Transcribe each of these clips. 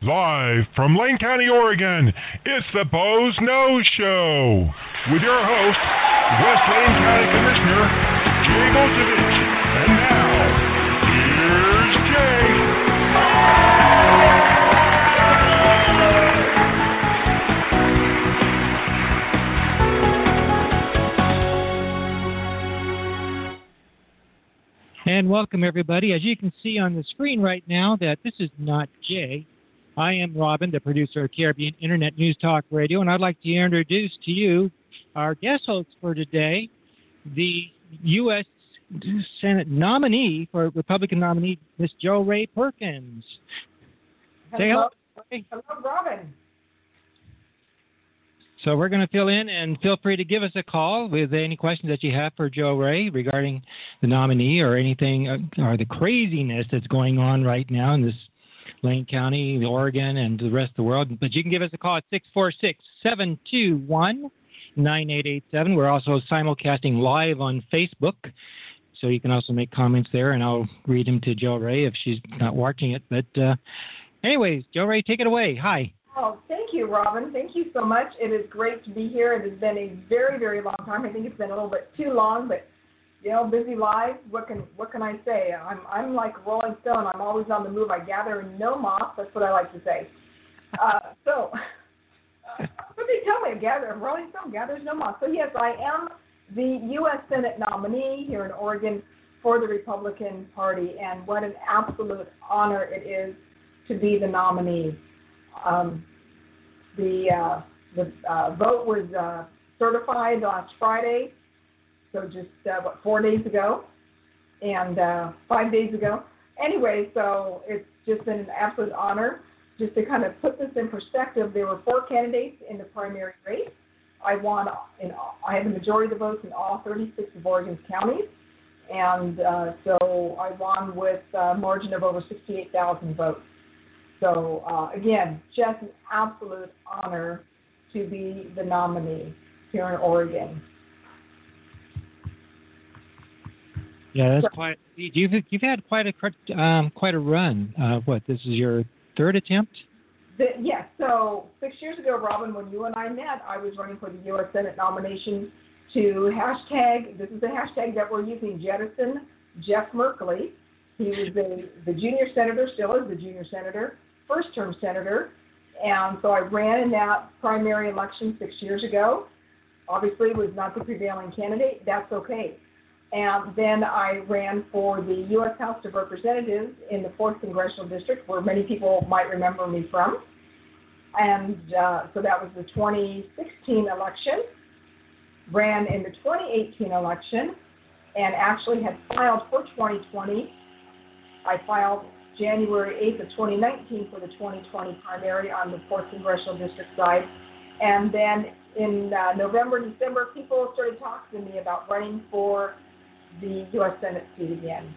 Live from Lane County, Oregon, it's the Boze Noze Show with your host, West Lane County Commissioner Jay Bozievich. And now, here's Jay. And welcome everybody. As you can see on the screen right now, that this is not Jay. I am Robin, the producer of KRBN Internet News Talk Radio, and I'd like to introduce to you our guest host for today, the U.S. Senate nominee for Republican nominee, Miss Jo Rae Perkins. Hello. Say hello. Hello, Robin. So we're going to fill in, and feel free to give us a call with any questions that you have for Jo Rae regarding the nominee or anything uh, or the craziness that's going on right now in this Lane County, Oregon, and the rest of the world. But you can give us a call at 646 721 9887. We're also simulcasting live on Facebook. So you can also make comments there, and I'll read them to Jo Rae if she's not watching it. But, uh, anyways, Jo Rae, take it away. Hi. Oh, thank you, Robin. Thank you so much. It is great to be here. It has been a very, very long time. I think it's been a little bit too long, but you know, busy lives. What can what can I say? I'm I'm like Rolling Stone. I'm always on the move. I gather no moss. That's what I like to say. Uh, so, uh, what they tell me? I gather Rolling Stone gathers no moss. So yes, I am the U.S. Senate nominee here in Oregon for the Republican Party, and what an absolute honor it is to be the nominee. Um, the uh, the uh, vote was uh, certified last Friday so just uh, what four days ago, and uh, five days ago. Anyway, so it's just been an absolute honor. Just to kind of put this in perspective, there were four candidates in the primary race. I won in I had the majority of the votes in all 36 of Oregon's counties, and uh, so I won with a margin of over 68,000 votes. So uh, again, just an absolute honor to be the nominee here in Oregon. Yeah, that's quite. You've you've had quite a um, quite a run. Uh, what this is your third attempt? The, yes. So six years ago, Robin, when you and I met, I was running for the U.S. Senate nomination to hashtag. This is the hashtag that we're using. Jettison Jeff Merkley. He was the the junior senator, still is the junior senator, first term senator, and so I ran in that primary election six years ago. Obviously, was not the prevailing candidate. That's okay and then I ran for the U.S. House of Representatives in the 4th Congressional District, where many people might remember me from. And uh, so that was the 2016 election. Ran in the 2018 election and actually had filed for 2020. I filed January 8th of 2019 for the 2020 primary on the 4th Congressional District side. And then in uh, November, December, people started talking to me about running for the U.S. Senate seat again.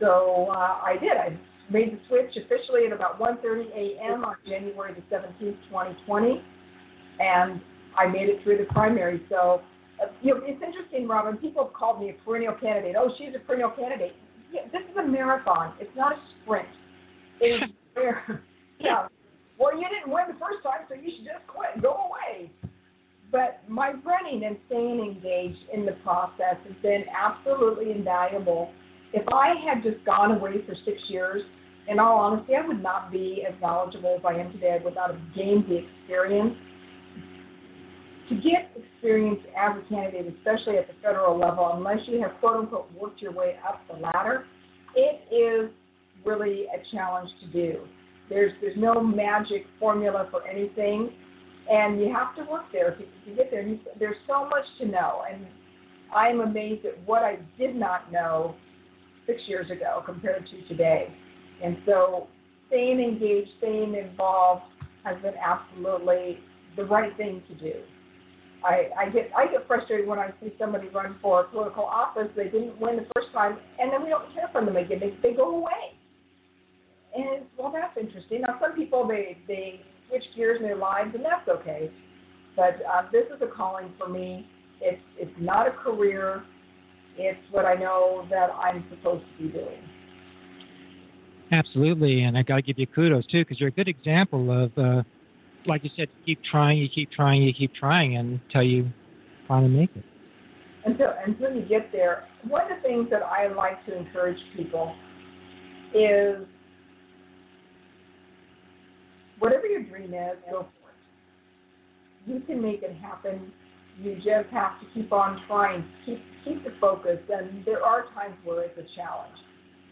So uh, I did. I made the switch officially at about 1:30 a.m. on January the 17th, 2020, and I made it through the primary. So uh, you know, it's interesting, Robin. People have called me a perennial candidate. Oh, she's a perennial candidate. Yeah, this is a marathon. It's not a sprint. It is where, yeah. Well, you didn't win the first time, so you should just quit. Go away. But my running and staying engaged in the process has been absolutely invaluable. If I had just gone away for six years, in all honesty, I would not be as knowledgeable as I am today. Not have gained the experience. To get experience as a candidate, especially at the federal level, unless you have quote unquote worked your way up the ladder, it is really a challenge to do. There's there's no magic formula for anything and you have to work there to, to get there. You, there's so much to know, and I am amazed at what I did not know six years ago compared to today. And so, staying engaged, staying involved has been absolutely the right thing to do. I, I get I get frustrated when I see somebody run for a political office. They didn't win the first time, and then we don't hear from them again. They, they go away. And well, that's interesting. Now, some people they they switch gears in their lives, and that's okay. But uh, this is a calling for me. It's it's not a career. It's what I know that I'm supposed to be doing. Absolutely, and I got to give you kudos too, because you're a good example of, uh, like you said, keep trying, you keep trying, you keep trying until you finally make it. Until until you get there, one of the things that I like to encourage people is whatever your dream is, go for it. You can make it happen. You just have to keep on trying, keep keep the focus, and there are times where it's a challenge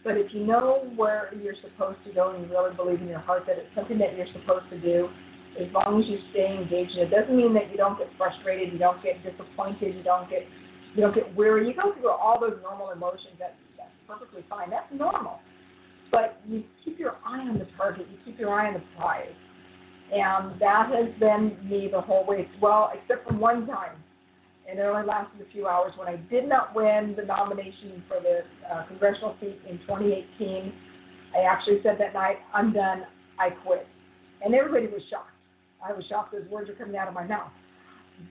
but if you know where you're supposed to go and you really believe in your heart that it's something that you're supposed to do, as long as you stay engaged, it doesn't mean that you don't get frustrated, you don't get disappointed, you don't get you don't get weary. You go through all those normal emotions. That's that's perfectly fine. That's normal. But you keep your eye on the target. You keep your eye on the prize. And that has been me the whole way. Well, except for one time and it only lasted a few hours. When I did not win the nomination for the uh, congressional seat in 2018, I actually said that night, I'm done, I quit. And everybody was shocked. I was shocked as words were coming out of my mouth.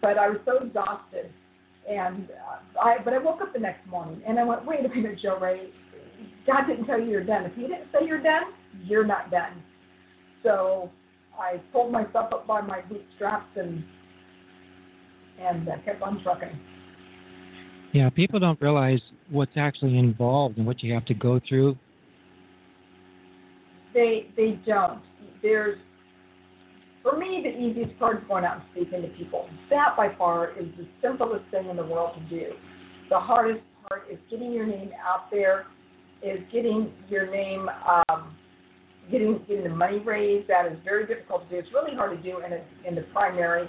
But I was so exhausted. And uh, I, but I woke up the next morning and I went, wait a minute, Jo Rae, God didn't tell you you're done. If He didn't say you're done, you're not done. So I pulled myself up by my bootstraps and and uh, kept on trucking. Yeah, people don't realize what's actually involved and what you have to go through. They they don't. There's for me the easiest part is going out and speaking to people. That by far is the simplest thing in the world to do. The hardest part is getting your name out there, is getting your name um, getting getting the money raised. That is very difficult to do. It's really hard to do in a, in the primary.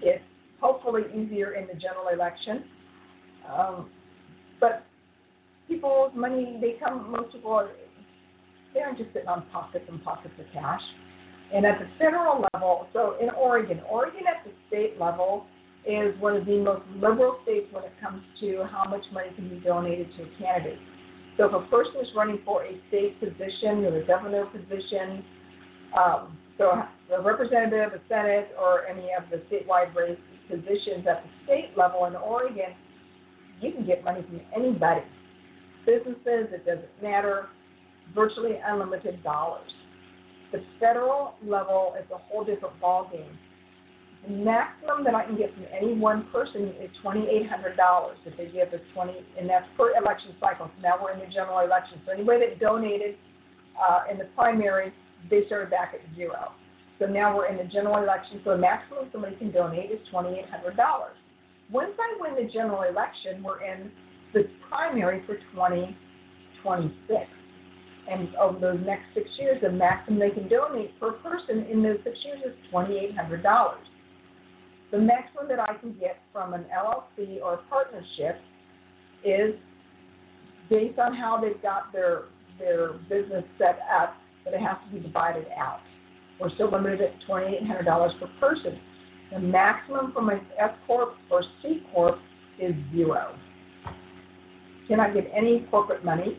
It's hopefully easier in the general election. Um, but people's money, they come, most people, are, they aren't just sitting on pockets and pockets of cash. And at the federal level, so in Oregon, Oregon at the state level is one of the most liberal states when it comes to how much money can be donated to a candidate. So if a person is running for a state position or a governor position, um, so a representative, a senate, or any of the statewide race positions at the state level in Oregon, you can get money from anybody. Businesses, it doesn't matter, virtually unlimited dollars. The federal level is a whole different ballgame. The maximum that I can get from any one person is $2,800 if they give us 20, and that's per election cycle. Now we're in the general election. So anybody that donated uh, in the primary, they started back at zero. So now we're in the general election, so the maximum somebody can donate is $2,800. Once I win the general election, we're in the primary for 2026. And over those next six years, the maximum they can donate per person in those six years is $2,800. The next one that I can get from an LLC or a partnership is based on how they've got their their business set up, but it has to be divided out. We're still limited at $2,800 per person. The maximum from an S Corp or C Corp is zero. Cannot get any corporate money,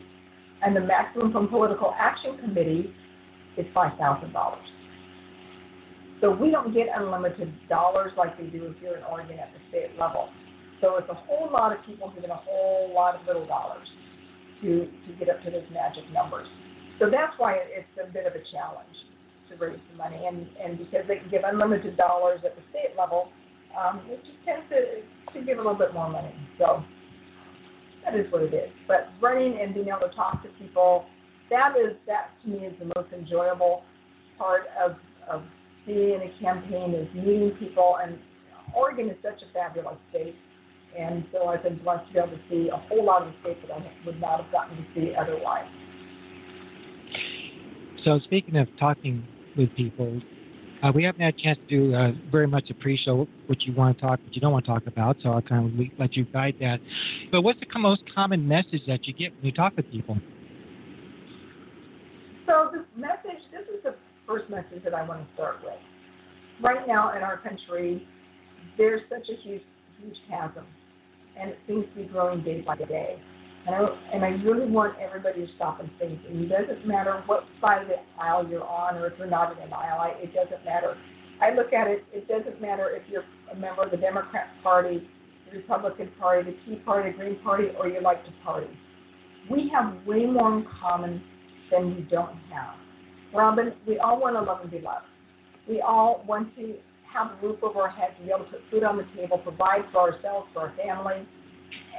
and the maximum from Political Action Committee is $5,000. So we don't get unlimited dollars like they do if you're in Oregon at the state level. So it's a whole lot of people giving a whole lot of little dollars to, to get up to those magic numbers. So that's why it's a bit of a challenge to raise the money, and and because they can give unlimited dollars at the state level, um, it just tends to to give a little bit more money. So that is what it is. But running and being able to talk to people, that is that to me is the most enjoyable part of of in a campaign is meeting people. And Oregon is such a fabulous state. And so I've been blessed to be able to see a whole lot of the states that I would not have gotten to see otherwise. So speaking of talking with people. Uh, we haven't had a chance to do uh, very much a pre-show, what you want to talk, what you don't want to talk about. So I'll kind of let you guide that. But what's the most common message that you get when you talk with people? So this message, this is the first message that I want to start with. Right now in our country, there's such a huge, huge chasm, and it seems to be growing day by day. And I, and I really want everybody to stop and think. And it doesn't matter what side of the aisle you're on, or if you're not in an aisle. It doesn't matter. I look at it. It doesn't matter if you're a member of the Democrat Party, the Republican Party, the Tea Party, the Green Party, or you like to party. We have way more in common than we don't have. Robin, we all want to love and be loved. We all want to have a roof over our heads and be able to put food on the table, provide for ourselves, for our family.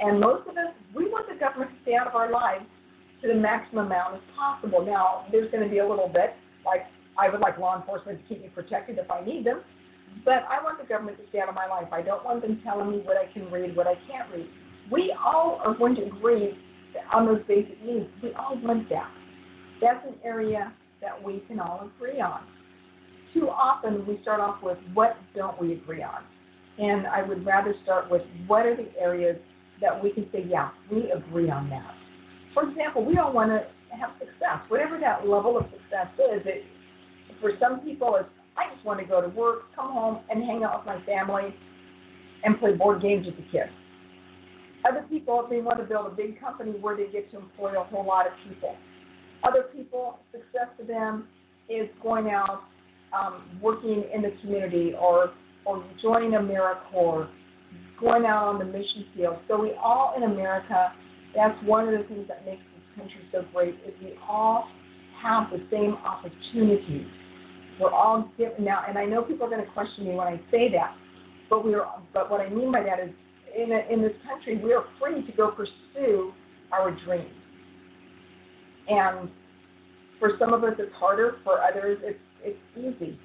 And most of us, we want the government to stay out of our lives to the maximum amount as possible. Now, there's going to be a little bit, like I would like law enforcement to keep me protected if I need them, but I want the government to stay out of my life. I don't want them telling me what I can read, what I can't read. We all are going to agree on those basic needs. We all want that. That's an area that we can all agree on. Too often we start off with what don't we agree on? And I would rather start with what are the areas that we can say, yeah, we agree on that. For example, we all want to have success, whatever that level of success is. It, for some people, it's I just want to go to work, come home, and hang out with my family and play board games with the kids. Other people, they want to build a big company where they get to employ a whole lot of people. Other people, success to them is going out, um, working in the community, or or joining AmeriCorps, going out on the mission field. So we all in America, that's one of the things that makes this country so great is we all have the same opportunities. We're all given now, and I know people are going to question me when I say that, but we are. But what I mean by that is, in a, in this country, we are free to go pursue our dreams. And for some of us, it's harder. For others, it's it's easy.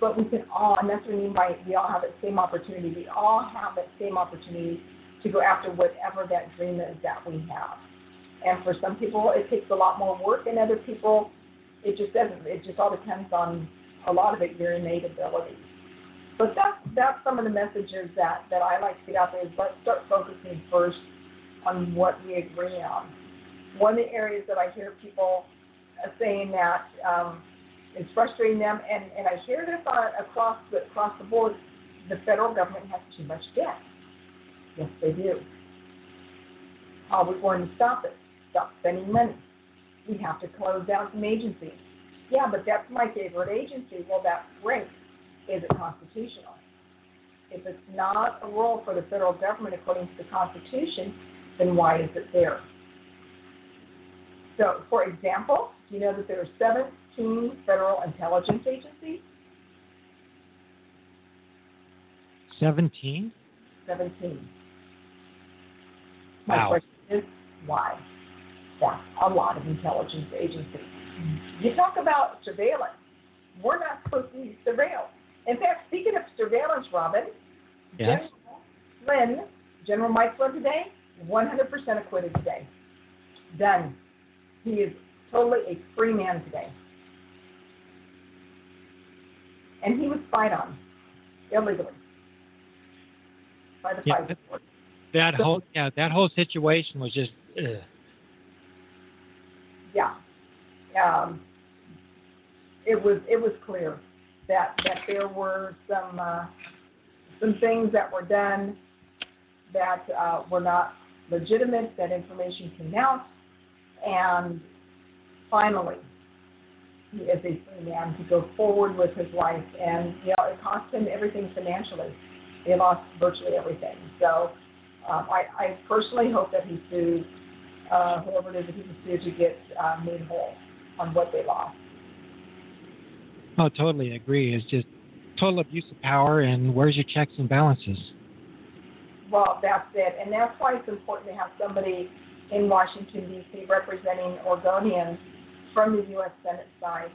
But we can all, and that's what I mean by we all have that same opportunity. We all have that same opportunity to go after whatever that dream is that we have. And for some people, it takes a lot more work, and other people, it just doesn't. It just all depends on a lot of it your innate ability. But that's that's some of the messages that that I like to get out there. Is let's start focusing first on what we agree on one of the areas that I hear people uh, saying that um, is frustrating them, and, and I hear this on, across the across the board, the federal government has too much debt. Yes, they do. How are we going to stop it? Stop spending money. We have to close down some agencies. Yeah, but that's my favorite agency. Well, that's great. Is it constitutional? If it's not a role for the federal government according to the Constitution, then why is it there? So, for example, do you know that there are 17 federal intelligence agencies? 17? 17. My wow. question is why? That's a lot of intelligence agencies. You talk about surveillance. We're not supposed to be surveilled. In fact, speaking of surveillance, Robin, yes. General Flynn, General Mike Flynn today, 100% acquitted today. Done. He is totally a free man today. And he was spied on illegally by the yeah, FISA court. That so, whole yeah, that whole situation was just ugh. yeah. Um, it was it was clear that that there were some uh, some things that were done that uh, were not legitimate. That information came out, and finally, he is a free man to go forward with his life. And, you know, it cost him everything financially. He lost virtually everything. So um, I, I personally hope that he sues uh, whoever it is that he can sue to get uh, made whole on what they lost. Oh, totally agree. It's just total abuse of power, and where's your checks and balances? Well, that's it. And that's why it's important to have somebody in Washington, D.C., representing Oregonians from the U.S. Senate side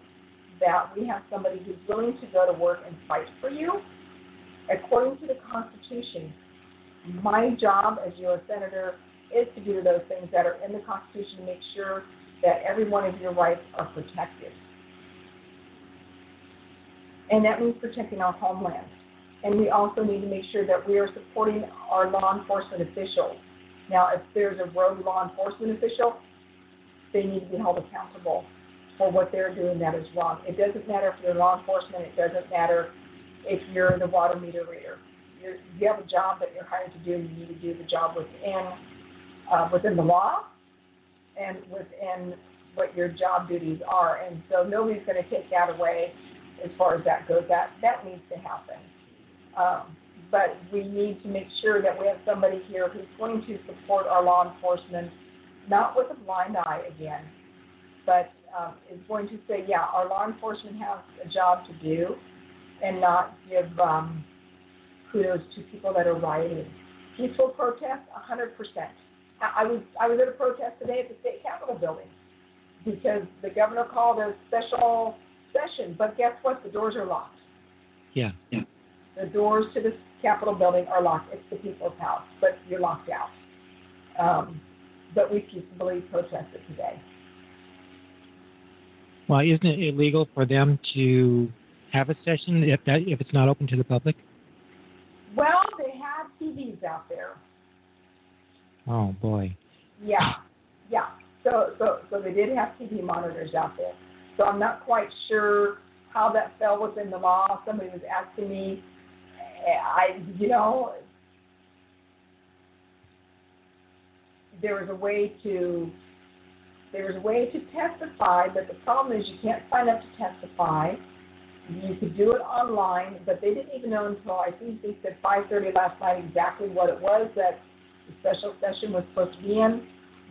that we have somebody who's willing to go to work and fight for you. According to the Constitution, my job as U.S. Senator is to do those things that are in the Constitution to make sure that every one of your rights are protected. And that means protecting our homeland. And we also need to make sure that we are supporting our law enforcement officials now, if there's a rogue law enforcement official, they need to be held accountable for what they're doing that is wrong. It doesn't matter if you're law enforcement, it doesn't matter if you're the water meter reader. you're, you have a job that you're hired to do, and you need to do the job within uh, within the law and within what your job duties are. And so nobody's going to take that away as far as that goes. That that needs to happen. Um, but we need to make sure that we have somebody here who's going to support our law enforcement, not with a blind eye again, but um, is going to say, yeah, our law enforcement has a job to do, and not give um, kudos to people that are rioting. Peaceful protest, 100%. I was I was at a protest today at the state capitol building because the governor called a special session, but guess what? The doors are locked. Yeah. yeah. The doors to the capitol building are locked. It's the people's house, but you're locked out. Um, but we peacefully protested today. Well, isn't it illegal for them to have a session if that if it's not open to the public? Well, they have TVs out there. Oh boy. Yeah, yeah. So so so they did have TV monitors out there. So I'm not quite sure how that fell within the law. Somebody was asking me. I you know there was a way to there was a way to testify, but the problem is you can't sign up to testify. You could do it online, but they didn't even know until I think they said 5:30 last night exactly what it was that the special session was supposed to be in,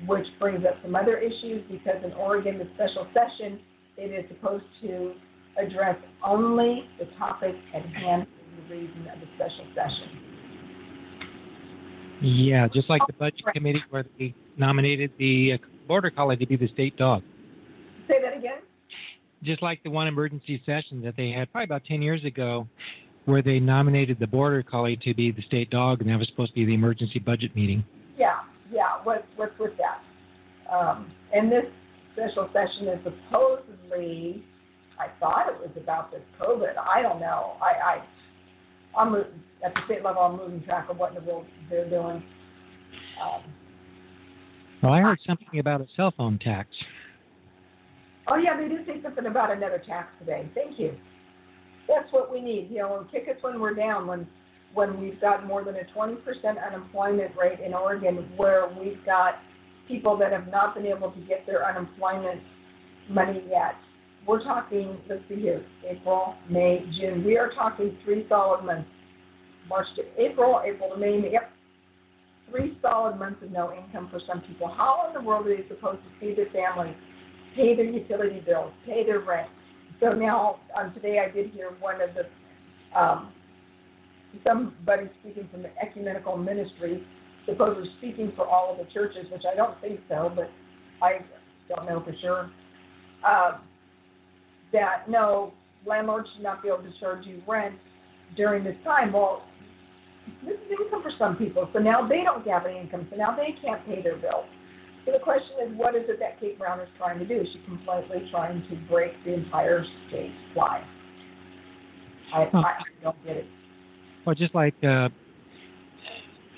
which brings up some other issues because in Oregon, the special session it is supposed to address only the topic at hand, reason of the special session. Yeah, just like the budget committee where they nominated the uh, border collie to be the state dog. Say that again. Just like the one emergency session that they had probably about 10 years ago where they nominated the border collie to be the state dog, and that was supposed to be the emergency budget meeting. Yeah, yeah. What's what's with that? Um, and this special session is supposedly, I thought it was about this COVID. I don't know. I, I I'm at the state level. I'm losing track of what in the world they're doing. Um, well, I heard something about a cell phone tax. Oh yeah, they did say something about another tax today. Thank you that's what we need. You know, kick us when we're down, when when we've got more than a 20% unemployment rate in Oregon, where we've got people that have not been able to get their unemployment money yet. We're talking, let's see here, April, May, June. We are talking three solid months. March to April, April to May, yep. Three solid months of no income for some people. How in the world are they supposed to feed their families, pay their utility bills, pay their rent, so now, um, today I did hear one of the, um, somebody speaking from the ecumenical ministry, supposedly speaking for all of the churches, which I don't think so, but I don't know for sure, uh, that no, landlords should not be able to charge you rent during this time. Well, this is income for some people, so now they don't have any income, so now they can't pay their bills. So the question is, what is it that Kate Brown is trying to do? Is she completely trying to break the entire state line? I, huh. I, I don't get it. Well, just like uh,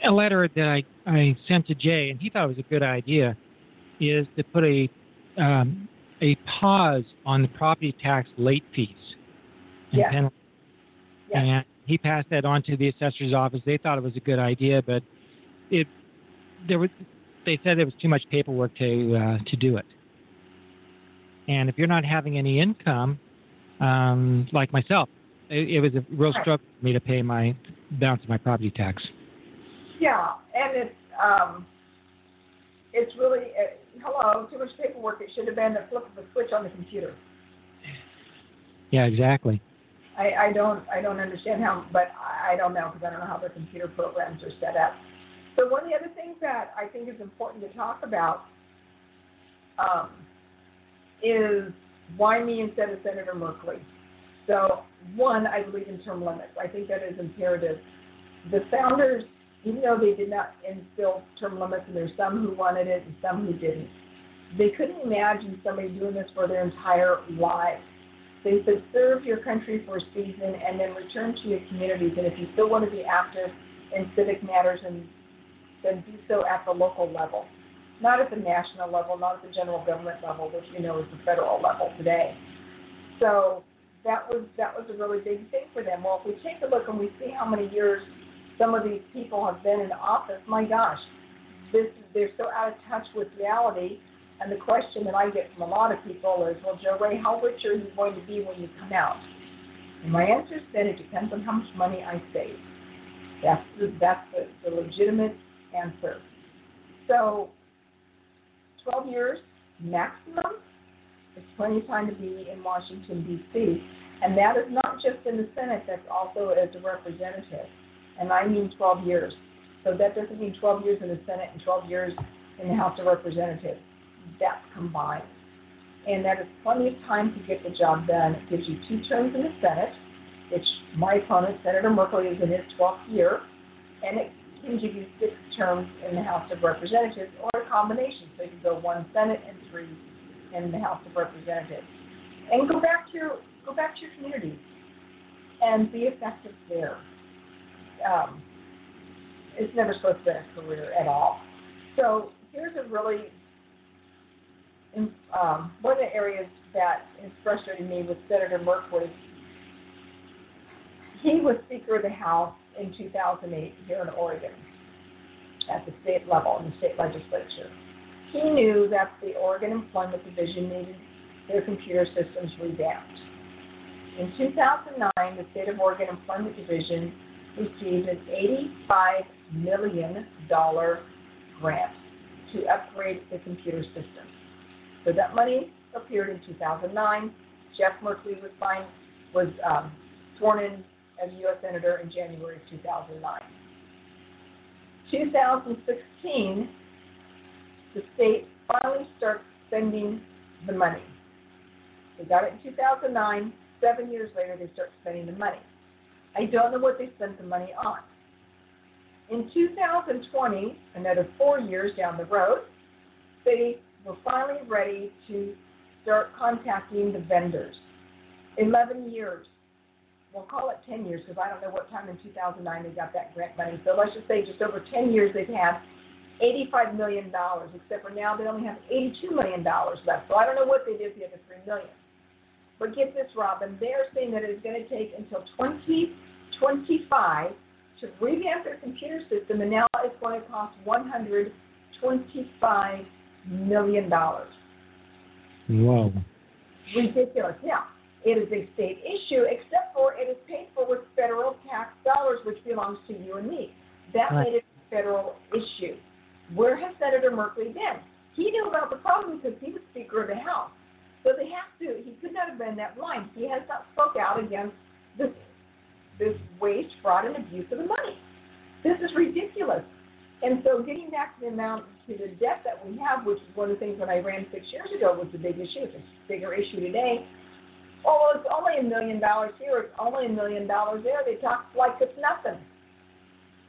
a letter that I, I sent to Jay, and he thought it was a good idea, is to put a um, a pause on the property tax late fees and yes. penalties. Yes. And he passed that on to the assessor's office. They thought it was a good idea, but it there was they said there was too much paperwork to uh, to do it. And if you're not having any income, um, like myself, it, it, was a real struggle for me to pay my balance of my property tax. Yeah, and it's um, it's really uh, hello too much paperwork. It should have been a flip of a switch on the computer. Yeah, exactly. I, I don't I don't understand how, but I, I don't know because I don't know how the computer programs are set up. So one of the other things that I think is important to talk about um, is why me instead of Senator Merkley. So one, I believe in term limits. I think that is imperative. The founders, even though they did not instill term limits, and there's some who wanted it and some who didn't, they couldn't imagine somebody doing this for their entire lives. They said, serve your country for a season and then return to your communities. And if you still want to be active in civic matters and then do so at the local level, not at the national level, not at the general government level, which you know is the federal level today. So that was that was a really big thing for them. Well, if we take a look and we see how many years some of these people have been in office. My gosh, this they're so out of touch with reality. And the question that I get from a lot of people is, well, Jo Rae, how rich are you going to be when you come out? And my answer is that it depends on how much money I save. That's the, that's the, the legitimate answer. So, 12 years maximum is plenty of time to be in Washington, D.C. And that is not just in the Senate, that's also as a representative. And I mean 12 years. So that doesn't mean 12 years in the Senate and 12 years in the House of Representatives. That's combined. And that is plenty of time to get the job done. It gives you two terms in the Senate, which my opponent, Senator Merkley, is in his 12th year. And it can give you six terms in the House of Representatives or a combination. So you can go one Senate and three in the House of Representatives. And go back to your go back to your community and be effective there. Um, it's never supposed to be a career at all. So here's a really um, one of the areas that is frustrating me with Senator Merkley. He was Speaker of the House in 2008 here in Oregon at the state level in the state legislature. He knew that the Oregon Employment Division needed their computer systems revamped. In 2009, the State of Oregon Employment Division received an $85 million grant to upgrade the computer system. So that money appeared in 2009. Jeff Merkley was was um, sworn in as a U.S. Senator in January of 2009. 2016, the state finally starts spending the money. They got it in 2009. Seven years later, they start spending the money. I don't know what they spent the money on. In 2020, another four years down the road, they were finally ready to start contacting the vendors. 11 years. We'll call it 10 years because I don't know what time in 2009 they got that grant money. So let's just say just over 10 years they've had $85 million, except for now they only have $82 million left. So I don't know what they did with the other $3 million. But get this, Robin, they're saying that it's going to take until 2025 to revamp their computer system, and now it's going to cost 125 million dollars. Whoa. Ridiculous. Yeah. It is a state issue, except for it is paid for with federal tax dollars, which belongs to you and me. That right. made it a federal issue. Where has Senator Merkley been? He knew about the problem because he was Speaker of the House. So they have to. He could not have been that blind. He has not spoke out against this this waste, fraud, and abuse of the money. This is ridiculous. And so, getting back to the amount to the debt that we have, which is one of the things that I ran six years ago was a big issue. It's a bigger issue today. Oh, it's only a million dollars here. It's only a million dollars there. They talk like it's nothing.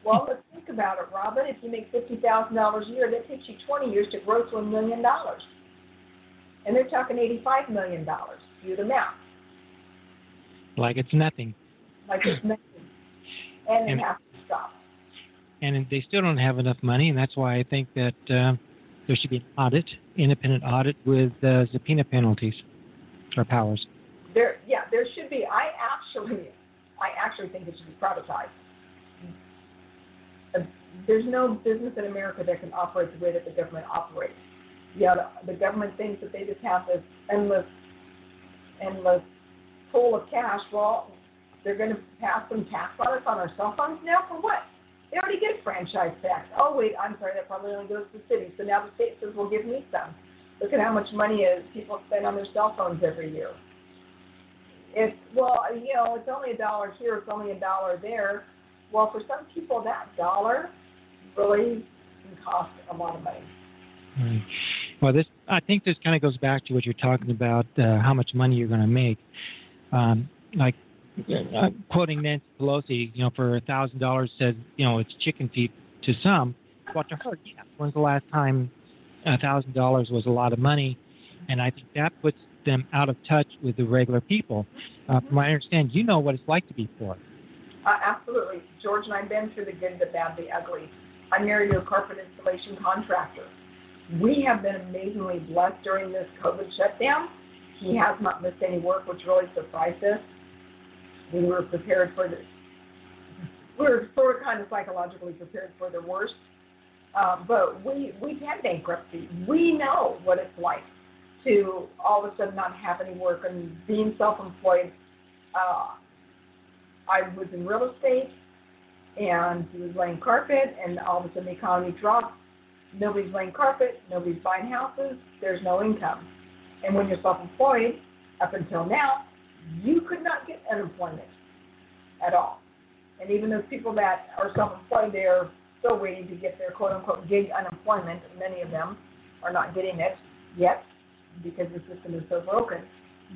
Well, let's think about it, Robin. If you make fifty thousand dollars a year, that takes you twenty years to grow to a million dollars and they're talking $85 million. The math. Like it's nothing. Like it's nothing. And, and it has to stop. And they still don't have enough money, and that's why I think that uh, there should be an audit, independent audit with uh, subpoena penalties or powers. There, yeah, there should be. I actually, I actually think it should be privatized. Uh, there's no business in America that can operate the way that the government operates the, the government thinks that they just have this endless, endless pool of cash. Well, they're going to pass some tax on us on our cell phones now for what? They already get franchise tax. Oh wait, I'm sorry, that probably only goes to the city. So now the state says, well, give me some. Look at how much money is people spend on their cell phones every year. It's well, you know, it's only a dollar here, it's only a dollar there. Well, for some people, that dollar really can cost a lot of money. Right. Well, this I think this kind of goes back to what you're talking about, uh, how much money you're going to make. Um, like uh, quoting Nancy Pelosi, you know, for a thousand dollars said, you know, it's chicken feed to some. Well, to her, yeah. When's the last time a thousand dollars was a lot of money? And I think that puts them out of touch with the regular people. Uh, from what I understand, you know what it's like to be poor. Uh, absolutely, George and I've been through the good, the bad, the ugly. I'm married a carpet installation contractor we have been amazingly blessed during this COVID shutdown. He has not missed any work, which really surprised us. We were prepared for this. we're sort of kind of psychologically prepared for the worst. Um, but we we've had bankruptcy. We know what it's like to all of a sudden not have any work and being self-employed. Uh, I was in real estate and he was laying carpet, and all of a sudden the economy dropped. Nobody's laying carpet, nobody's buying houses, there's no income. And when you're self-employed, up until now, you could not get unemployment at all. And even those people that are self-employed, they're still waiting to get their quote-unquote gig unemployment. Many of them are not getting it yet because the system is so broken.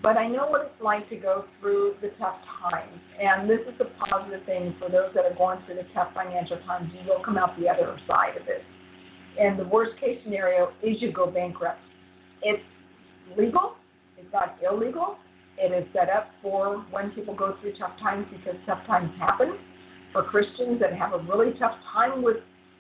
But I know what it's like to go through the tough times. And this is the positive thing for those that are going through the tough financial times. You will come out the other side of it. And the worst case scenario is you go bankrupt. It's legal, it's not illegal. It is set up for when people go through tough times because tough times happen. For Christians that have a really tough time with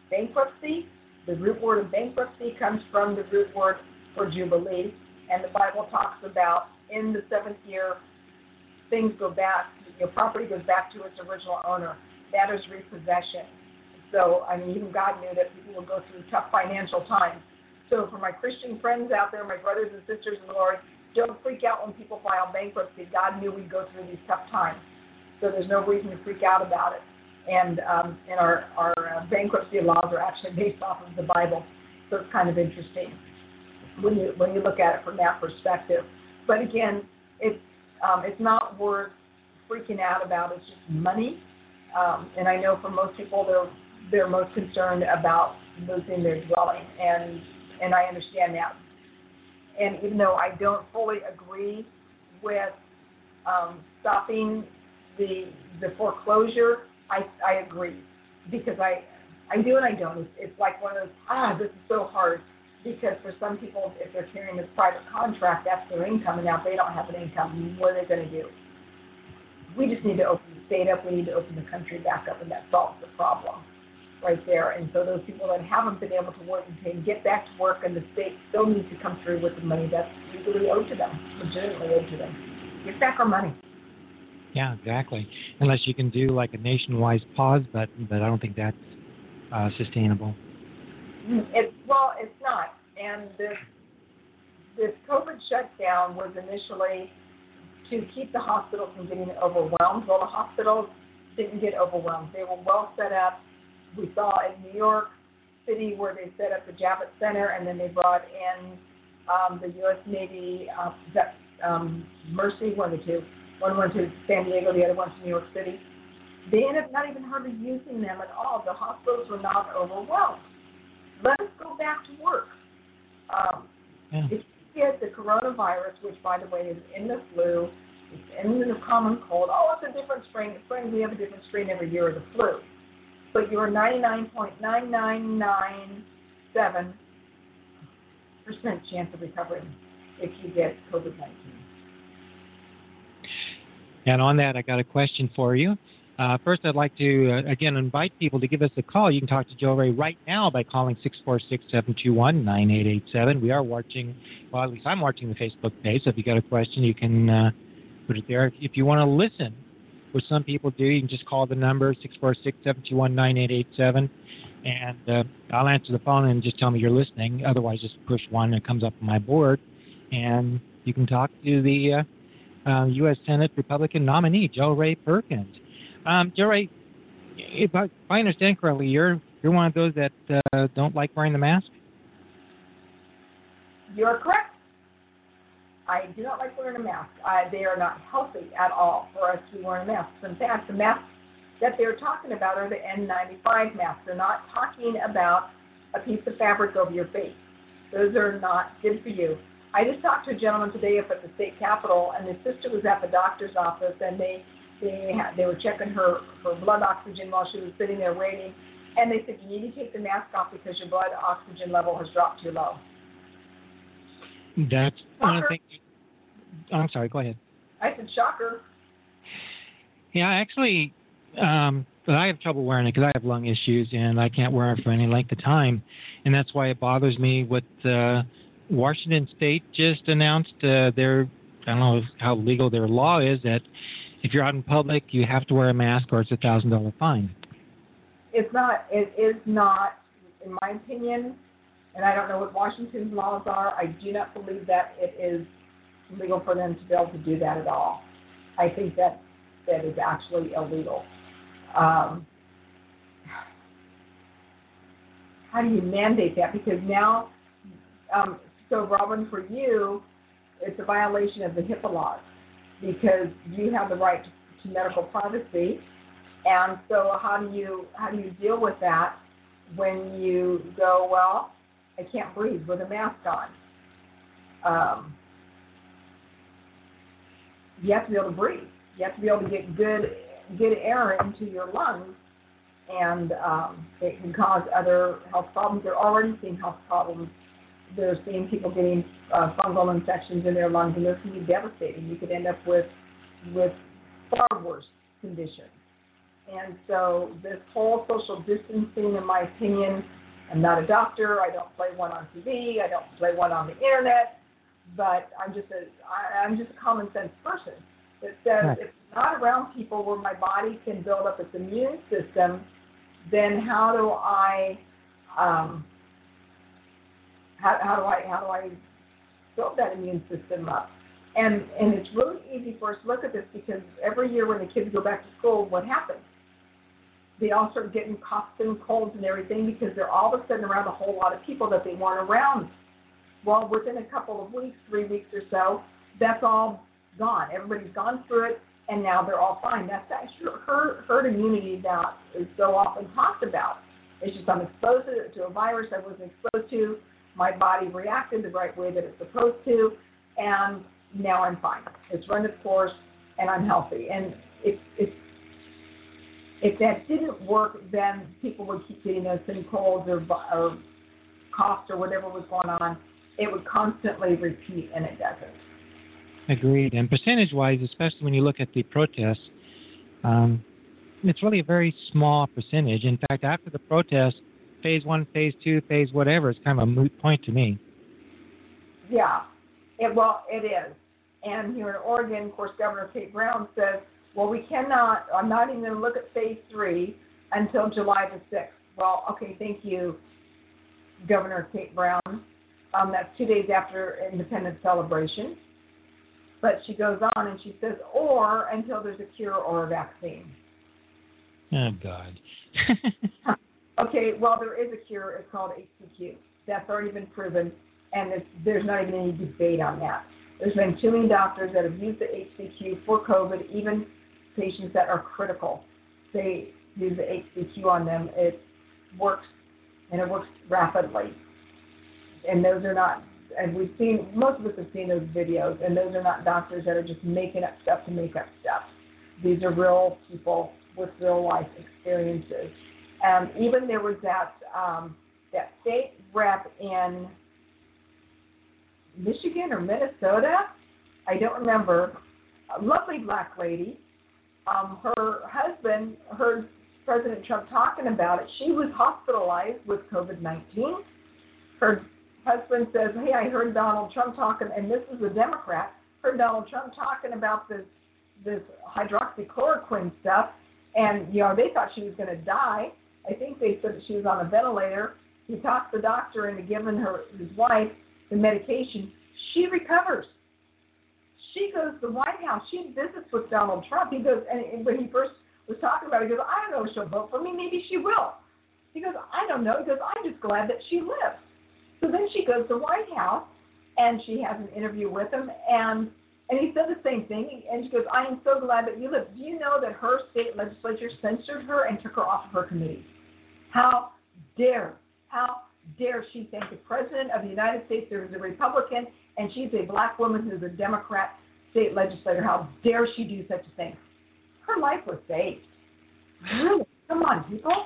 bankruptcy, the root word of bankruptcy comes from the root word for Jubilee. And the Bible talks about in the seventh year, things go back, your property goes back to its original owner. That is repossession. So, I mean, even God knew that people would go through tough financial times. So, for my Christian friends out there, my brothers and sisters in the Lord, don't freak out when people file bankruptcy. God knew we'd go through these tough times. So, there's no reason to freak out about it. And, um, and our, our uh, bankruptcy laws are actually based off of the Bible. So, it's kind of interesting when you, when you look at it from that perspective. But again, it's um, it's not worth freaking out about. It's just money, um, and I know for most people they're they're most concerned about losing their dwelling, and and I understand that. And even though I don't fully agree with um, stopping the the foreclosure, I I agree because I I do and I don't. It's, it's like one of those ah this is so hard because for some people, if they're carrying this private contract, that's their income, and now if they don't have an income, what are they going to do? We just need to open the state up. We need to open the country back up, and that solves the problem right there. And so those people that haven't been able to work and get back to work, and the state still needs to come through with the money that's legally owed to them, legitimately owed to them. Get back our money. Yeah, exactly. Unless you can do like a nationwide pause button, but I don't think that's uh, sustainable. It, well, it's not. And this this COVID shutdown was initially to keep the hospitals from getting overwhelmed. Well, the hospitals didn't get overwhelmed. They were well set up. We saw in New York City where they set up the Javits Center, and then they brought in um, the U.S. Navy uh, um, Mercy, one of the two. One went to San Diego, the other one to New York City. They ended up not even hardly using them at all. The hospitals were not overwhelmed let us go back to work. Um, yeah. If you get the coronavirus, which by the way is in the flu, it's in the common cold. Oh, it's a different strain. Spring, we have a different strain every year of the flu. But you're 99.9997% chance of recovering if you get COVID 19. And on that, I got a question for you. Uh, first, I'd like to, uh, again, invite people to give us a call. You can talk to Jo Rae right now by calling 646 721 9887. We are watching, well, at least I'm watching the Facebook page, so if you got a question, you can uh, put it there. If you want to listen, which some people do, you can just call the number 646 721 9887, and uh, I'll answer the phone and just tell me you're listening. Otherwise, just push one, and it comes up on my board, and you can talk to the U.S. Uh, Senate Republican nominee, Jo Rae Perkins. Um, Rae, if I, if I understand correctly, you're you're one of those that uh, don't like wearing the mask. You're correct. I do not like wearing a mask. Uh, they are not healthy at all for us to be wearing masks. In fact, the masks that they're talking about are the N95 masks. They're not talking about a piece of fabric over your face. Those are not good for you. I just talked to a gentleman today up at the state capitol, and his sister was at the doctor's office, and they they had, they were checking her her blood oxygen while she was sitting there waiting, and they said you need to take the mask off because your blood oxygen level has dropped too low. That's one of the things. I'm sorry. Go ahead. I said shocker. Yeah, actually, um, but I have trouble wearing it because I have lung issues and I can't wear it for any length of time, and that's why it bothers me. What uh, Washington State just announced uh, their I don't know how legal their law is that if you're out in public, you have to wear a mask or it's a thousand dollar fine. it's not. It is not, in my opinion, and I don't know what Washington's laws are. I do not believe that it is legal for them to be able to do that at all. I think that that is actually illegal. Um, how do you mandate that? Because now, um, so Robin, for you, it's a violation of the HIPAA laws because you have the right to, to medical privacy, and so how do you how do you deal with that when you go well? I can't breathe with a mask on. Um, you have to be able to breathe. You have to be able to get good good air into your lungs, and um, it can cause other health problems. They're already seeing health problems. They're seeing people getting uh, fungal infections in their lungs, and those can be devastating. You could end up with with far worse conditions. And so this whole social distancing, in my opinion, I'm not a doctor. I don't play one on TV. I don't play one on the internet. But I'm just a I, I'm just a common sense person that says right. if I'm not around people where my body can build up its immune system, then how do I um, how, how do I how do I build that immune system up? And and it's really easy for us to look at this because every year when the kids go back to school, what happens? They all start getting coughs and colds and everything because they're all of a sudden around a whole lot of people that they weren't around. Well, within a couple of weeks, three weeks or so, that's all gone. Everybody's gone through it, and now they're all fine. That's actually herd, herd immunity that is so often talked about. It's just I'm exposed to a virus I wasn't exposed to. My body reacted the right way that it's supposed to, and now I'm fine. It's run its course, and I'm healthy. And it's it's if that didn't work, then people would keep getting those same colds or, or coughs or whatever was going on. It would constantly repeat, and it doesn't. Agreed. And percentage-wise, especially when you look at the protests, um, it's really a very small percentage. In fact, after the protest, phase one, phase two, phase whatever, it's kind of a moot point to me. Yeah, it, well, it is. And here in Oregon, of course, Governor Kate Brown says well, we cannot, I'm not even going to look at phase three until July the 6th. Well, okay, thank you, Governor Kate Brown. Um, that's two days after Independence Celebration. But she goes on and she says, or until there's a cure or a vaccine. Oh, God. okay, well, there is a cure. It's called HCQ. That's already been proven, and there's not even any debate on that. There's been too many doctors that have used the HCQ for COVID, even patients that are critical. They use the HCQ on them. It works, and it works rapidly. And those are not, and we've seen, most of us have seen those videos, and those are not doctors that are just making up stuff to make up stuff. These are real people with real life experiences. Um, even there was that um, that state rep in Michigan or Minnesota, I don't remember, a lovely black lady um, her husband heard President Trump talking about it. She was hospitalized with COVID 19. Her husband says, Hey, I heard Donald Trump talking, and this is a Democrat, heard Donald Trump talking about this this hydroxychloroquine stuff, and you know they thought she was going to die. I think they said that she was on a ventilator. He talked the doctor into giving her his wife the medication. She recovers she goes to the White House. She visits with Donald Trump. He goes, and when he first was talking about it, he goes, I don't know if she'll vote for me. Maybe she will. He goes, I don't know. He goes, I'm just glad that she lives. So then she goes to the White House, and she has an interview with him, and and he said the same thing. And she goes, I am so glad that you live. Do you know that her state legislature censored her and took her off of her committee? How dare, how dare she thank the President of the United States who is a Republican and she's a black woman who's a Democrat state legislator. How dare she do such a thing? Her life was saved. Really? Come on, people.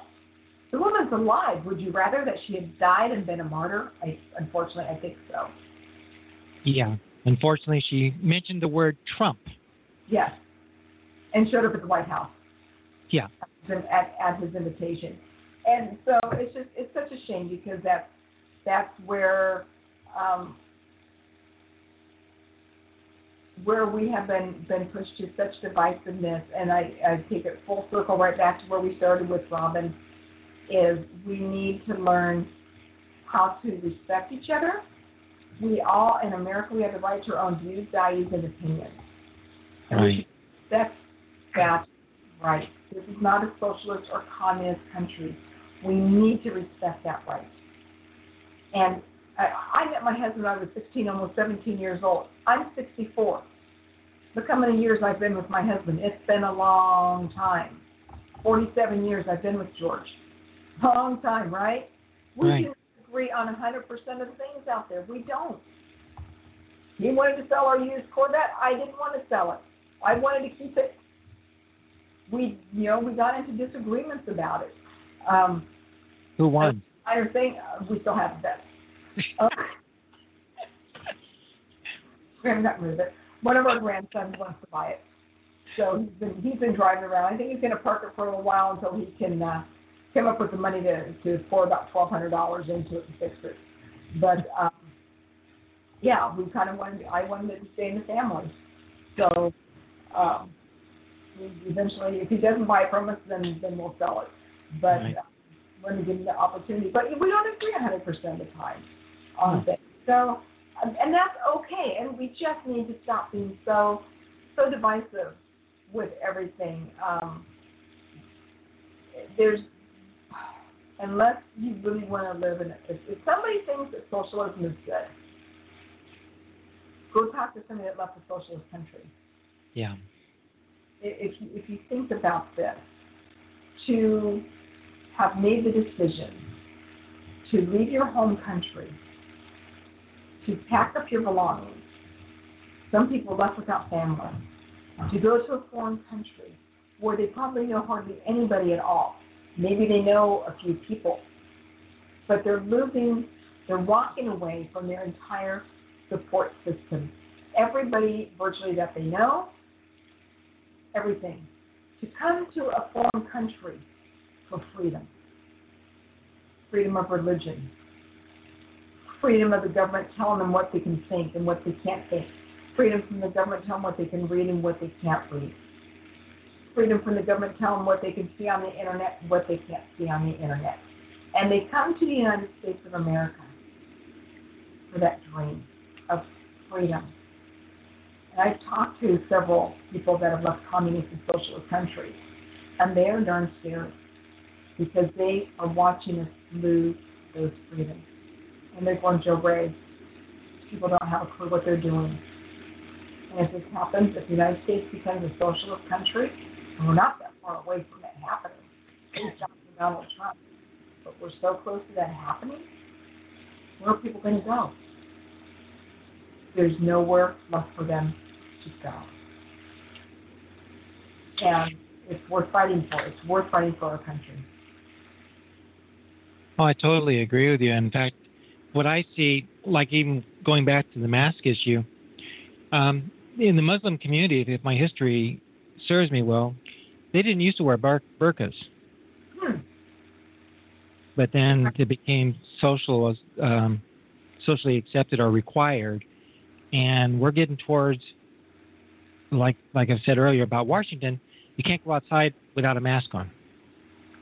The woman's alive. Would you rather that she had died and been a martyr? I, unfortunately, I think so. Yeah. Unfortunately, she mentioned the word Trump. Yes. And showed up at the White House. Yeah. At, at his invitation. And so it's just it's such a shame because that's that's where um, where we have been been pushed to such divisiveness, and I, I take it full circle right back to where we started with Robin. is we need to learn how to respect each other. We all in America we have the right to our own views, values, and opinions. And Right. we should respect that right. This is not a socialist or communist country. We need to respect that right. And I, met my husband when I was 16, almost 17 years old. I'm 64. Look how many years I've been with my husband. It's been a long time. 47 years I've been with George. Long time, right? We Right. can agree on 100% of the things out there. We don't. He wanted to sell our used Corvette. I didn't want to sell it. I wanted to keep it. We, you know, we got into disagreements about it. Um, Who won? I think uh, we still have that. Uh, haven't gotten rid it. One of our grandsons wants to buy it, so he's been he's been driving around. I think he's going to park it for a little while until he can uh, come up with the money to to pour about twelve hundred dollars into it and fix it. But um, yeah, we kind of wanted. I wanted it to stay in the family, so um, eventually, if he doesn't buy it from us, then then we'll sell it. But Right. uh, when we give him the opportunity, but we don't agree 100% of the time on things. So, um, and that's okay. And we just need to stop being so so divisive with everything. Um, there's unless you really want to live in it. If, if somebody thinks that socialism is good, go talk to somebody that left a socialist country. Yeah. If you, if you think about this, to have made the decision to leave your home country, to pack up your belongings, some people left without family, to go to a foreign country where they probably know hardly anybody at all. Maybe they know a few people, but they're losing, they're walking away from their entire support system. Everybody virtually that they know, everything. To come to a foreign country for freedom, freedom of religion, freedom of the government telling them what they can think and what they can't think, freedom from the government telling them what they can read and what they can't read, freedom from the government telling them what they can see on the internet and what they can't see on the internet. And they come to the United States of America for that dream of freedom. And I've talked to several people that have left communist and socialist countries, and they are darn scared because they are watching us lose those freedoms. And going, Jo Rae, people don't have a clue what they're doing. And if this happens, if the United States becomes a socialist country, and we're not that far away from that happening, it's Johnson Donald Trump, but we're so close to that happening, where are people going to go? There's nowhere left for them to go. And it's worth fighting for. It's worth fighting for our country. I totally agree with you. In fact, what I see, like even going back to the mask issue, um, in the Muslim community, if my history serves me well, they didn't used to wear bur- burqas, Hmm. but then it became social, um, socially accepted or required, and we're getting towards, like like I said earlier about Washington, you can't go outside without a mask on.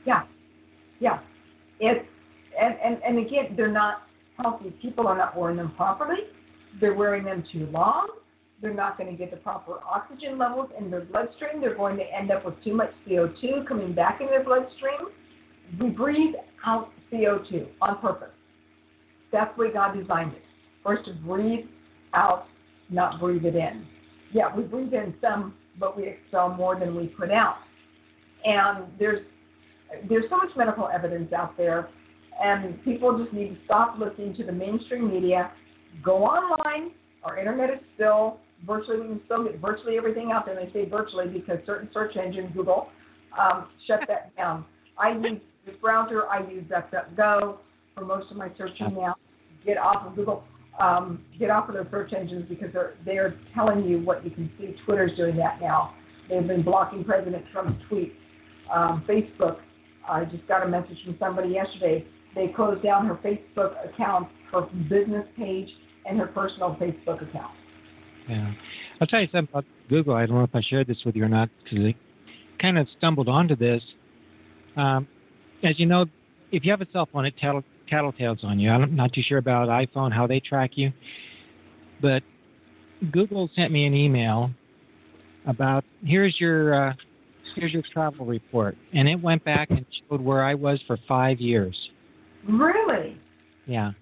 Yeah, yeah. It's and, and and again, they're not healthy. People are not wearing them properly. They're wearing them too long. They're not going to get the proper oxygen levels in their bloodstream. They're going to end up with too much CO2 coming back in their bloodstream. We breathe out CO2 on purpose. That's the way God designed it. First, to breathe out, not breathe it in. Yeah, we breathe in some, but we expel more than we put out. And there's there's so much medical evidence out there, and people just need to stop listening to the mainstream media. Go online. Our internet is still virtually we can still get virtually everything out there. And I say virtually because certain search engines, Google, um, shut that down. I use this browser. I use DuckDuckGo for most of my searching now. Get off of Google. Um, get off of those search engines because they're they're telling you what you can see. Twitter's doing that now. They've been blocking President Trump's tweets. Um, Facebook. I just got a message from somebody yesterday. They closed down her Facebook account, her business page, and her personal Facebook account. Yeah. I'll tell you something about Google. I don't know if I shared this with you or not because I kind of stumbled onto this. Um, as you know, if you have a cell phone, it tattle, tattletales on you. I'm not too sure about iPhone how they track you, but Google sent me an email about here's your uh, here's your travel report, and it went back and showed where I was for five years. Really? Yeah.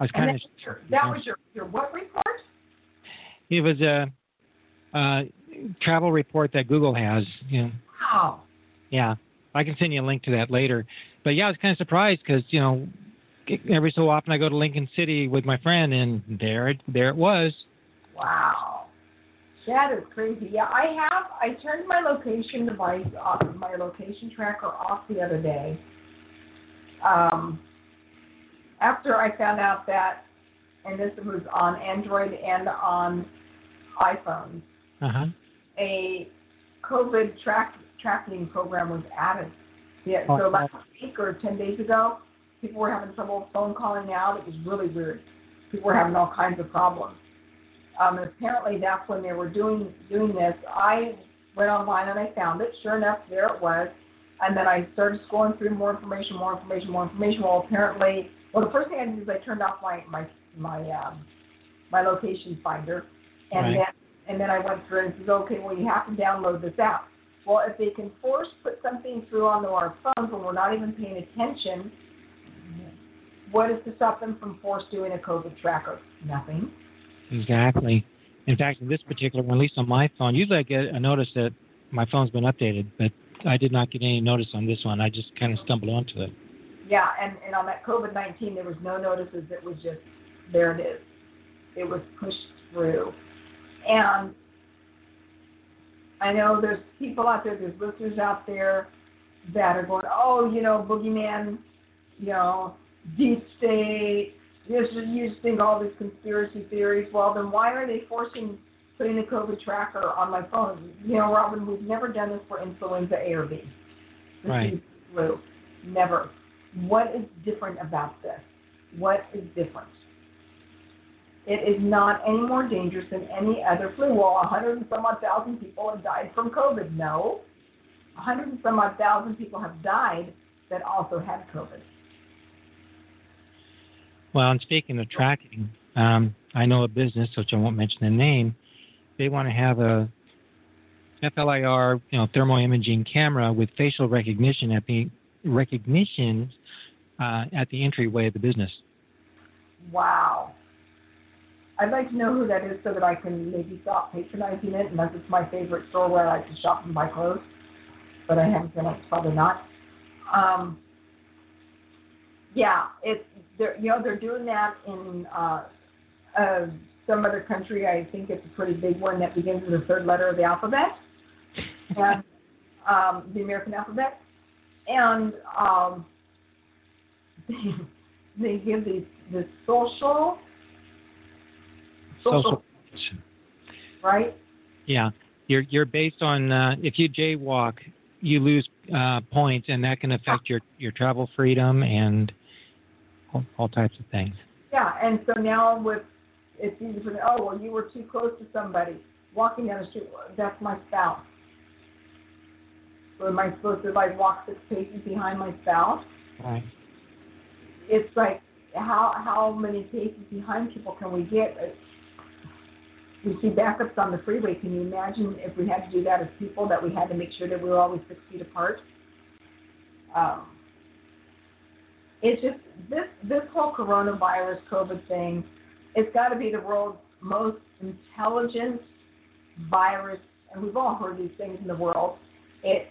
I was And kind that of. was your, that was your, your what report? It was a, uh travel report that Google has. You know, Wow. yeah. I can send you a link to that later. But yeah, I was kind of surprised because you know, every so often I go to Lincoln City with my friend, and there it there it was. Wow. That is crazy. Yeah, I have. I turned my location device off, my location tracker off the other day. Um, after I found out that, and this was on Android and on iPhone, Uh huh. a COVID track tracking program was added. Yeah, Oh, so last week or ten days ago, people were having trouble phone calling out. It was really weird. People were having all kinds of problems. Um, and apparently, that's when they were doing doing this. I went online and I found it. Sure enough, there it was. And then I started scrolling through more information, more information, more information. Well, apparently, well, the first thing I did is I turned off my my my um, my location finder, and Right. then and then I went through and said, okay, well, you have to download this app. Well, if they can force put something through onto our phones when we're not even paying attention, what is to stop them from force doing a COVID tracker? Nothing. Exactly. In fact, in this particular one, at least on my phone, usually I get a notice that my phone's been updated, but I did not get any notice on this one. I just kind of stumbled onto it. Yeah, and, and on that COVID 19, there was no notices. It was just, there it is. It was pushed through. And I know there's people out there, there's listeners out there that are going, oh, you know, boogeyman, you know, deep state. You just, you just think all these conspiracy theories. Well, then why are they forcing putting a COVID tracker on my phone? You know, Robin, we've never done this for influenza A or B. This Right. flu. Never. What is different about this? What is different? It is not any more dangerous than any other flu. Well, 100 and some odd thousand people have died from COVID. No. 100 and some odd thousand people have died that also had COVID. Well, and speaking of tracking, um, I know a business, which I won't mention the name. They want to have a FLIR, you know, thermal imaging camera with facial recognition at the recognition uh, at the entryway of the business. Wow. I'd like to know who that is so that I can maybe stop patronizing it unless it's my favorite store where I like to shop and buy clothes. But I haven't been. It's probably not. Um, yeah, it's they're you know they're doing that in uh, uh, some other country. I think it's a pretty big one that begins with the third letter of the alphabet, and um, the American alphabet, and um, they, they give these this social Social. right? Yeah, you're you're based on uh, if you jaywalk, you lose uh, points, and that can affect your your travel freedom and all, all types of things. Yeah, and so now with it's easy for them. Oh, well, you were too close to somebody walking down the street. That's my spouse. So am I supposed to like walk six paces behind my spouse? Right. It's like how how many paces behind people can we get? We see backups on the freeway. Can you imagine if we had to do that as people that we had to make sure that we were always six feet apart? Um, it's just this this whole coronavirus COVID thing. It's got to be the world's most intelligent virus, and we've all heard these things in the world. It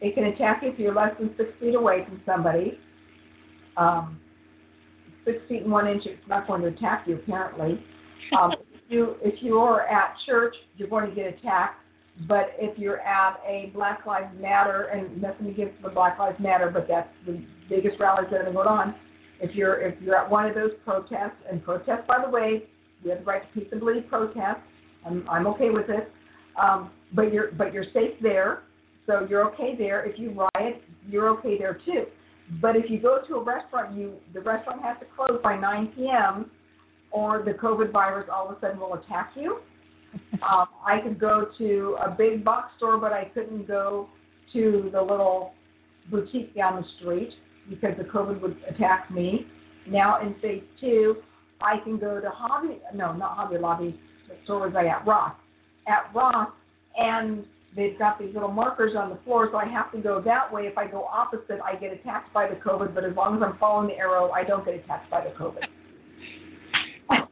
it can attack you if you're less than six feet away from somebody. Um, six feet and one inch, it's not going to attack you apparently. Um, if you if you're at church, you're going to get attacked. But if you're at a Black Lives Matter, and nothing against the Black Lives Matter, but that's the biggest rallies that have been going on. If you're if you're at one of those protests, and protests, by the way, we have the right to peaceably protest. I'm I'm okay with it. Um, but you're but you're safe there, so you're okay there. If you riot, you're okay there too. But if you go to a restaurant, you the restaurant has to close by 9 p.m. or the COVID virus all of a sudden will attack you. um, I could go to a big box store, but I couldn't go to the little boutique down the street. Because the COVID would attack me. Now in phase two, I can go to Hobby, no, not Hobby Lobby, but store was I at Ross. At Ross, and they've got these little markers on the floor, so I have to go that way. If I go opposite, I get attacked by the COVID, but as long as I'm following the arrow, I don't get attacked by the COVID.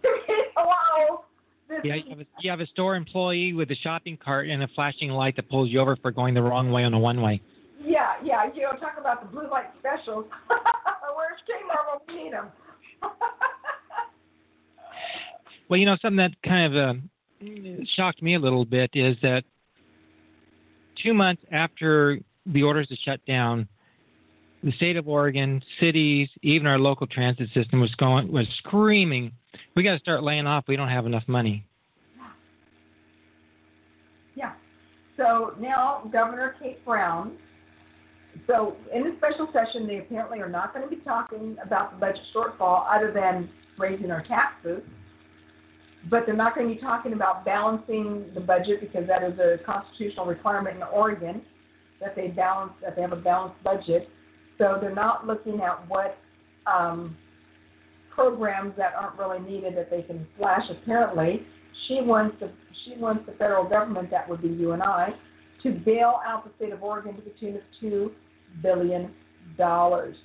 Hello? Yeah, you have, a, you have a store employee with a shopping cart and a flashing light that pulls you over for going the wrong way on a one way. Yeah, yeah, you know, talk about the blue light specials. Where's Kmart when we need them? Well, you know, something that kind of uh, shocked me a little bit is that two months after the orders to shut down, the state of Oregon, cities, even our local transit system was going was screaming, "We got to start laying off. We don't have enough money." Yeah. So now Governor Kate Brown. So in the special session, they apparently are not going to be talking about the budget shortfall, other than raising our taxes. But they're not going to be talking about balancing the budget because that is a constitutional requirement in Oregon that they balance that they have a balanced budget. So they're not looking at what um, programs that aren't really needed that they can slash. Apparently, she wants the she wants the federal government, that would be you and I, to bail out the state of Oregon to the tune of two billion dollars.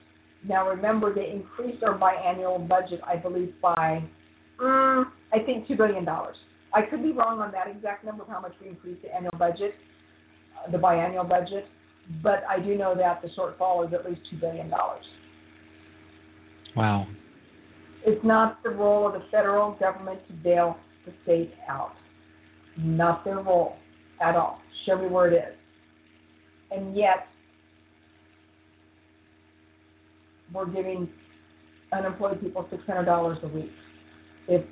Now remember, they increased our biannual budget, I believe, by mm, I think two billion dollars. I could be wrong on that exact number of how much we increased the annual budget, uh, the biannual budget, but I do know that the shortfall is at least two billion dollars. Wow. It's not the role of the federal government to bail the state out. Not their role at all. Show me where it is. And yet, we're giving unemployed people $600 a week if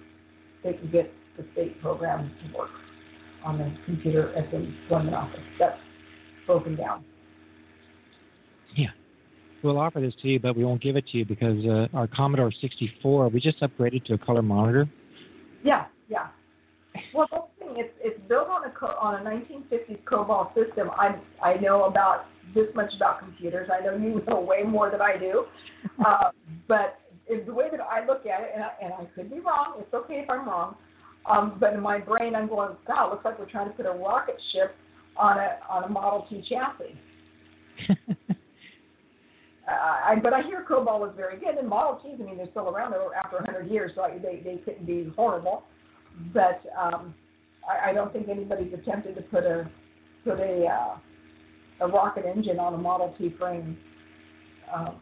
they can get the state program to work on the computer at the employment office. That's broken down. Yeah. We'll offer this to you, but we won't give it to you because uh, our Commodore 64, we just upgraded to a color monitor. Yeah, yeah. Well, that's the thing. It's it's built on a co- on a 1950s COBOL system. I I know about this much about computers. I know you know way more than I do. Uh, but the way that I look at it, and I, and I could be wrong. It's okay if I'm wrong. Um, but in my brain, I'm going, God, looks like we're trying to put a rocket ship on a on a Model T chassis. Uh, I, but I hear COBOL is very good, and Model Ts. I mean, they're still around They're after 100 years, so I, they they couldn't be horrible. But um, I, I don't think anybody's attempted to put a put a uh, a rocket engine on a Model T frame. Um,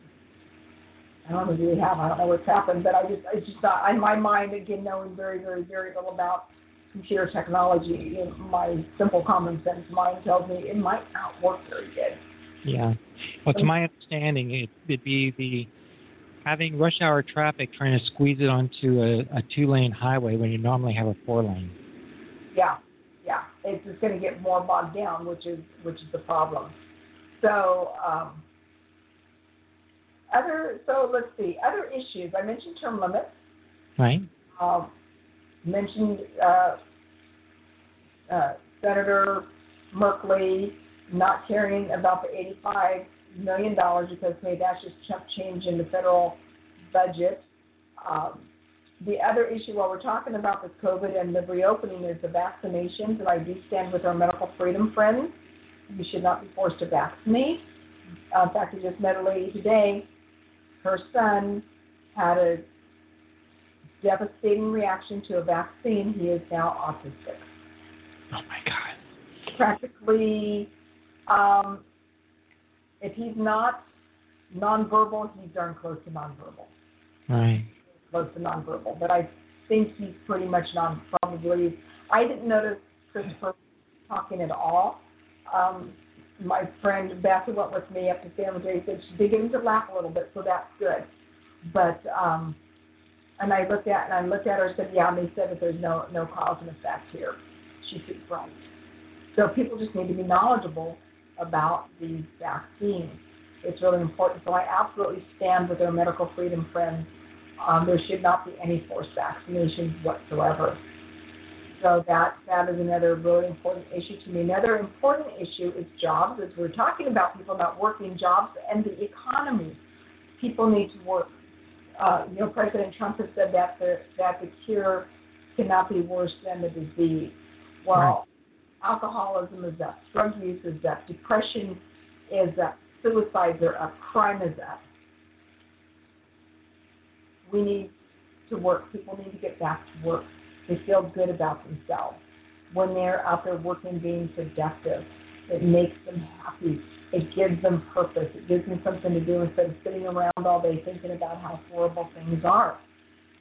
I don't know if they have. I don't know what's happened, but I just it's just not in my mind again, knowing very very very little about computer technology. In my simple common sense mind tells me it might not work very good. Yeah. Well, to my understanding, it, it'd be the having rush hour traffic trying to squeeze it onto a, a two lane highway when you normally have a four lane. Yeah. It's just going to get more bogged down, which is which is the problem. So um, other so let's see other issues. I mentioned term limits. Right. Um, mentioned uh, uh, Senator Merkley not caring about the 85 million dollars because hey, that's just chump change in the federal budget. Um, the other issue while we're talking about this COVID and the reopening is the vaccinations, and I do stand with our medical freedom friends. You should not be forced to vaccinate. Uh, in fact, I just met a lady today. Her son had a devastating reaction to a vaccine. He is now autistic. Oh my God. Practically, um, if he's not nonverbal, he's darn close to nonverbal. Right. Close to nonverbal, but I think he's pretty much non. Probably, I didn't notice Christopher talking at all. Um, my friend Beth, who went with me up to San Jose, said she's beginning to laugh a little bit, so that's good. But um, and I looked at and I looked at her and said, yeah, and they said that there's no no cause and effect here. She seems right. So people just need to be knowledgeable about these vaccines. It's really important. So I absolutely stand with our medical freedom friends. Um, there should not be any forced vaccinations whatsoever. So that that is another really important issue to me. Another important issue is jobs. As we're talking about people not working, jobs and the economy. people need to work. Uh, you know, President Trump has said that the that the cure cannot be worse than the disease. Well, right. alcoholism is up, drug use is up, depression is up, suicides are up, crime is up. We need to work. People need to get back to work. They feel good about themselves when they're out there working, being productive. It makes them happy. It gives them purpose. It gives them something to do instead of sitting around all day thinking about how horrible things are.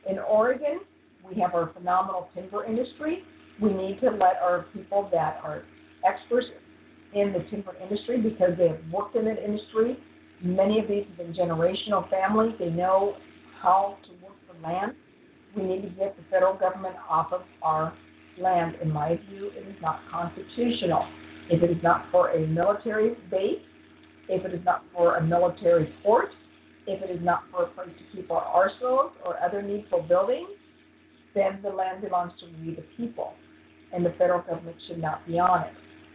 In Oregon, we have our phenomenal timber industry. We need to let our people that are experts in the timber industry because they have worked in that industry. Many of these have been generational families. They know how to work the land. We need to get the federal government off of our land. In my view, it is not constitutional. If it is not for a military base, if it is not for a military port, if it is not for a place to keep our arsenals or other needful buildings, then the land belongs to we the people, and the federal government should not be on it.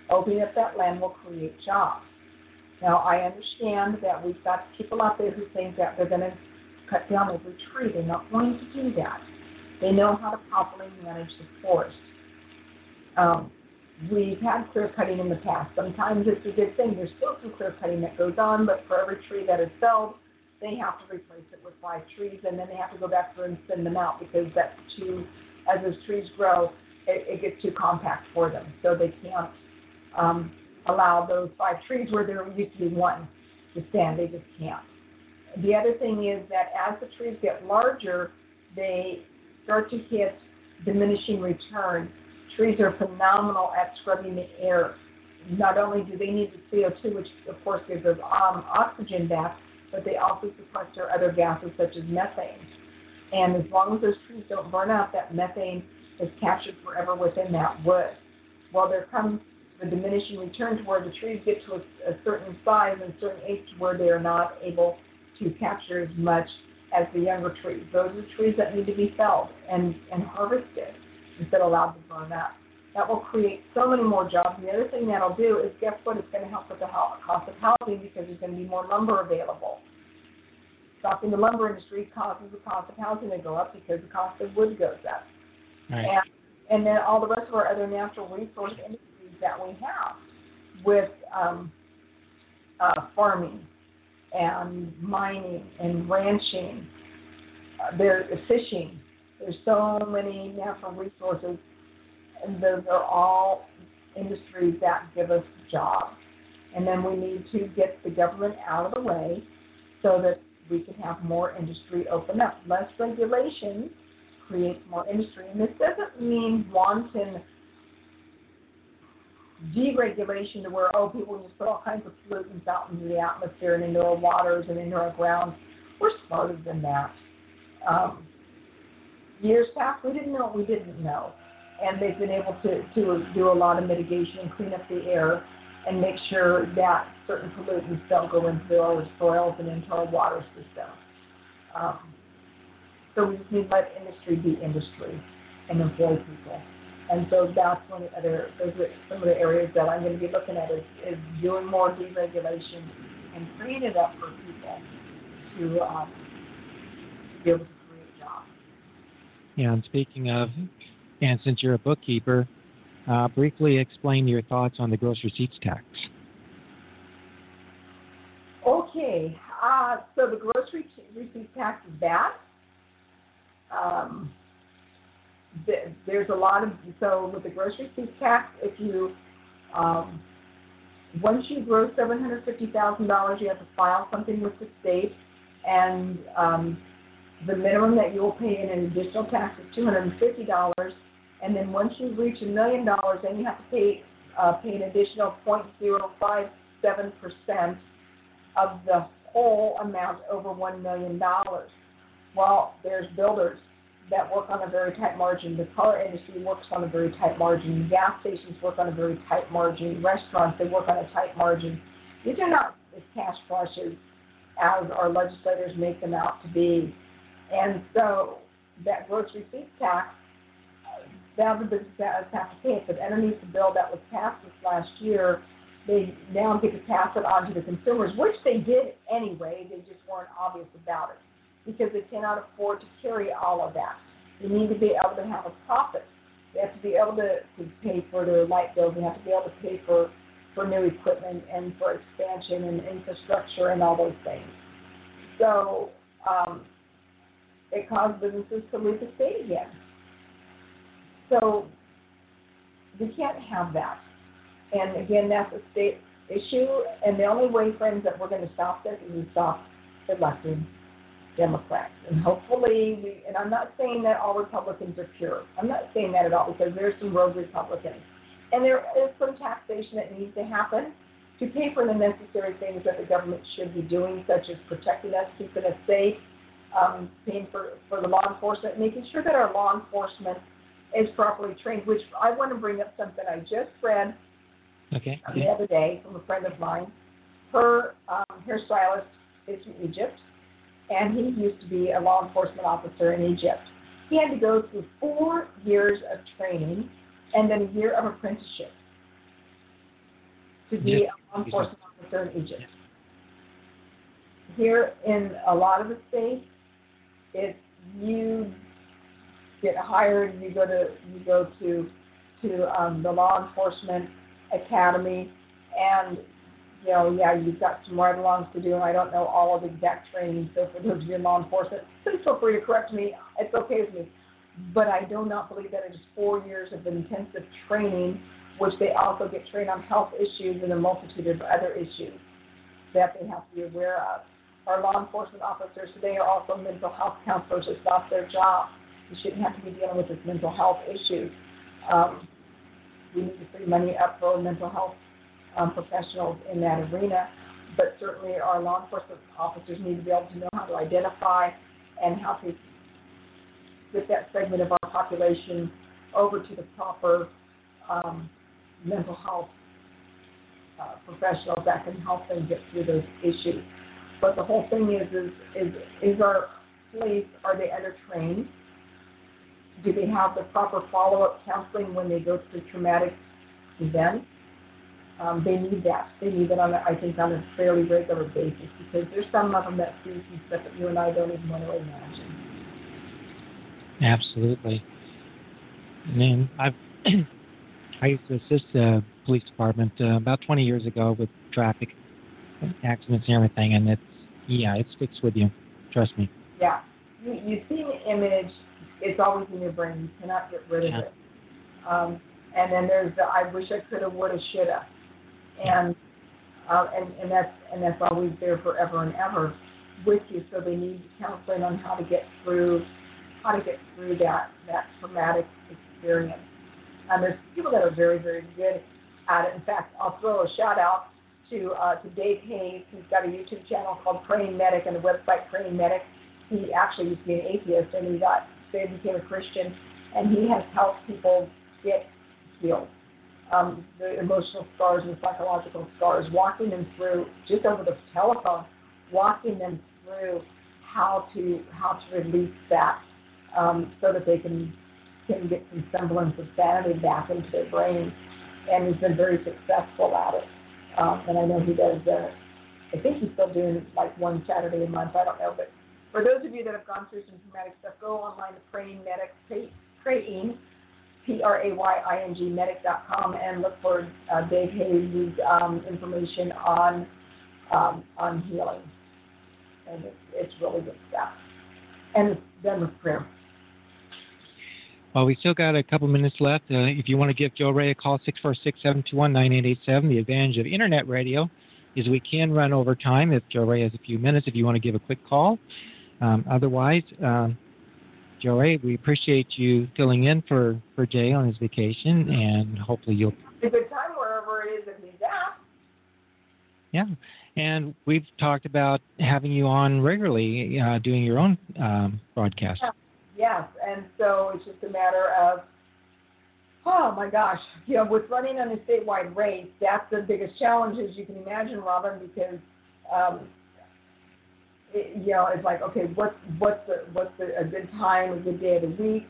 Opening up that land will create jobs. Now, I understand that we've got people out there who think that they're going to cut down every tree. They're not going to do that. They know how to properly manage the forest. Um, we've had clear cutting in the past. Sometimes it's a good thing. There's still some clear cutting that goes on, but for every tree that is felled, they have to replace it with five trees, and then they have to go back through and thin them out because that's too, as those trees grow, it, it gets too compact for them. So they can't um, allow those five trees where there used to be one to stand. They just can't. The other thing is that as the trees get larger, they start to hit diminishing returns trees are phenomenal at scrubbing the air. Not only do they need the CO2, which of course gives us um, oxygen back, but they also sequester other gases such as methane. And as long as those trees don't burn out, that methane is captured forever within that wood. Well, there comes the diminishing return to where the trees get to a, a certain size and certain age where they are not able to capture as much as the younger trees. Those are trees that need to be felled and, and harvested instead of allowed to burn up. That will create so many more jobs. And the other thing that'll do is guess what? It's going to help with the cost of housing because there's going to be more lumber available. Stopping the lumber industry causes the cost of housing to go up because the cost of wood goes up. Right. And, and then all the rest of our other natural resource industries that we have with um, uh, farming and mining and ranching, uh, there fishing, there's so many natural resources, and those are all industries that give us jobs. And then we need to get the government out of the way so that we can have more industry open up. Less regulation creates more industry. And this doesn't mean wanton deregulation to where, oh, people just put all kinds of pollutants out into the atmosphere and into our waters and into our ground. We're smarter than that. Um, years past, we didn't know what we didn't know. And they've been able to, to do a lot of mitigation and clean up the air and make sure that certain pollutants don't go into our soils and into our water system. Um, so we just need to let industry be industry and employ people. And so that's one of the other, those are some of the areas that I'm going to be looking at is, is doing more deregulation and freeing it up for people to um, be able to create jobs. Yeah, and speaking of, and since you're a bookkeeper, uh, briefly explain your thoughts on the gross receipts tax. Okay, uh, so the gross receipts tax is bad. Um, there's a lot of so with the gross receipts tax, if you um, once you gross seven hundred fifty thousand dollars, you have to file something with the state, and um, the minimum that you will pay in an additional tax is $250, and then once you reach a million dollars, then you have to pay uh, pay an additional 0.057% of the whole amount over $1 million. Well, there's builders that work on a very tight margin. The car industry works on a very tight margin. Gas stations work on a very tight margin. Restaurants, they work on a tight margin. These are not as cash flushes as our legislators make them out to be. And so that gross receipts tax, business have to pay it, but underneath the bill that was passed this last year, they now get to pass it on to the consumers, which they did anyway. They just weren't obvious about it because they cannot afford to carry all of that. They need to be able to have a profit. They have to be able to, to pay for their light bills. They have to be able to pay for, for new equipment and for expansion and infrastructure and all those things. So um, it caused businesses to leave the state again. So we can't have that. And again, that's a state issue. And the only way, friends, that we're going to stop this is to stop electing Democrats. And hopefully, we, and I'm not saying that all Republicans are pure. I'm not saying that at all because there's some rogue Republicans. And there is some taxation that needs to happen to pay for the necessary things that the government should be doing, such as protecting us, keeping us safe, um, paying for, for the law enforcement, making sure that our law enforcement is properly trained, which I want to bring up something I just read okay. the other day from a friend of mine. Her um, hairstylist is from Egypt, and he used to be a law enforcement officer in Egypt. He had to go through four years of training and then a year of apprenticeship to be Yeah. a law enforcement officer in Egypt. Here in a lot of the states, if you get hired, you go to you go to to um, the law enforcement academy, and you know, yeah, you've got some ride-alongs to do, and I don't know all of the exact training. So for those of you in law enforcement, please feel free to correct me. It's okay with me. But I do not believe that it is four years of intensive training, which they also get trained on health issues and a multitude of other issues that they have to be aware of. Our law enforcement officers today are also mental health counselors. It's not their job. You shouldn't have to be dealing with this mental health issues. Um, we need to free money up for mental health um, professionals in that arena, but certainly our law enforcement officers need to be able to know how to identify and how to get that segment of our population over to the proper um, mental health uh, professionals that can help them get through those issues. But the whole thing is, is, is, is our police, are they undertrained? Do they have the proper follow-up counseling when they go through traumatic events? Um, they need that. They need that on, a, I think, on a fairly regular basis because there's some of them that see some stuff that you and I don't even want to imagine. Absolutely. I mean, I've I used to assist the police department uh, about 20 years ago with traffic accidents and everything, and it's yeah, it sticks with you. Trust me. Yeah, you you see an image, it's always in your brain. You cannot get rid of Yeah. it. Um, and then there's the I wish I coulda, woulda, shoulda, and uh, and and that's and that's always there forever and ever with you. So they need counseling on how to get through how to get through that that traumatic experience. And there's people that are very very good at it. In fact, I'll throw a shout out to uh, to Dave Hayes. He's got a YouTube channel called Praying Medic and a website Praying Medic. He actually used to be an atheist and he got saved, became a Christian, and he has helped people get healed. Um, the emotional scars and the psychological scars, walking them through just over the telephone, walking them through how to how to release that um, so that they can can get some semblance of sanity back into their brain. And he's been very successful at it. Um, and I know he does. Uh, I think he's still doing like one Saturday a month. I don't know, but for those of you that have gone through some traumatic stuff, go online to Praying Medic, pray, praying, P-R-A-Y-I-N-G, medic.com, and look for uh, Dave Hayes' um, information on um, on healing. And it's, it's really good stuff. And then with prayer. Well, we still got a couple minutes left. Uh, if you want to give Jo Rae a call, 646-721-9887. The advantage of internet radio is we can run over time if Jo Rae has a few minutes if you want to give a quick call. Um, otherwise, um, Jo Rae, we appreciate you filling in for, for Jay on his vacation, and hopefully you'll It's a good time wherever it is that he's at. Yeah, and we've talked about having you on regularly, uh, doing your own um, broadcast. Yes, and so it's just a matter of, oh my gosh, you know, with running on a statewide race, that's the biggest challenge, as you can imagine, Robin, because, um, it, you know, it's like, okay, what's what's the what's the, a good time, a good day of the week?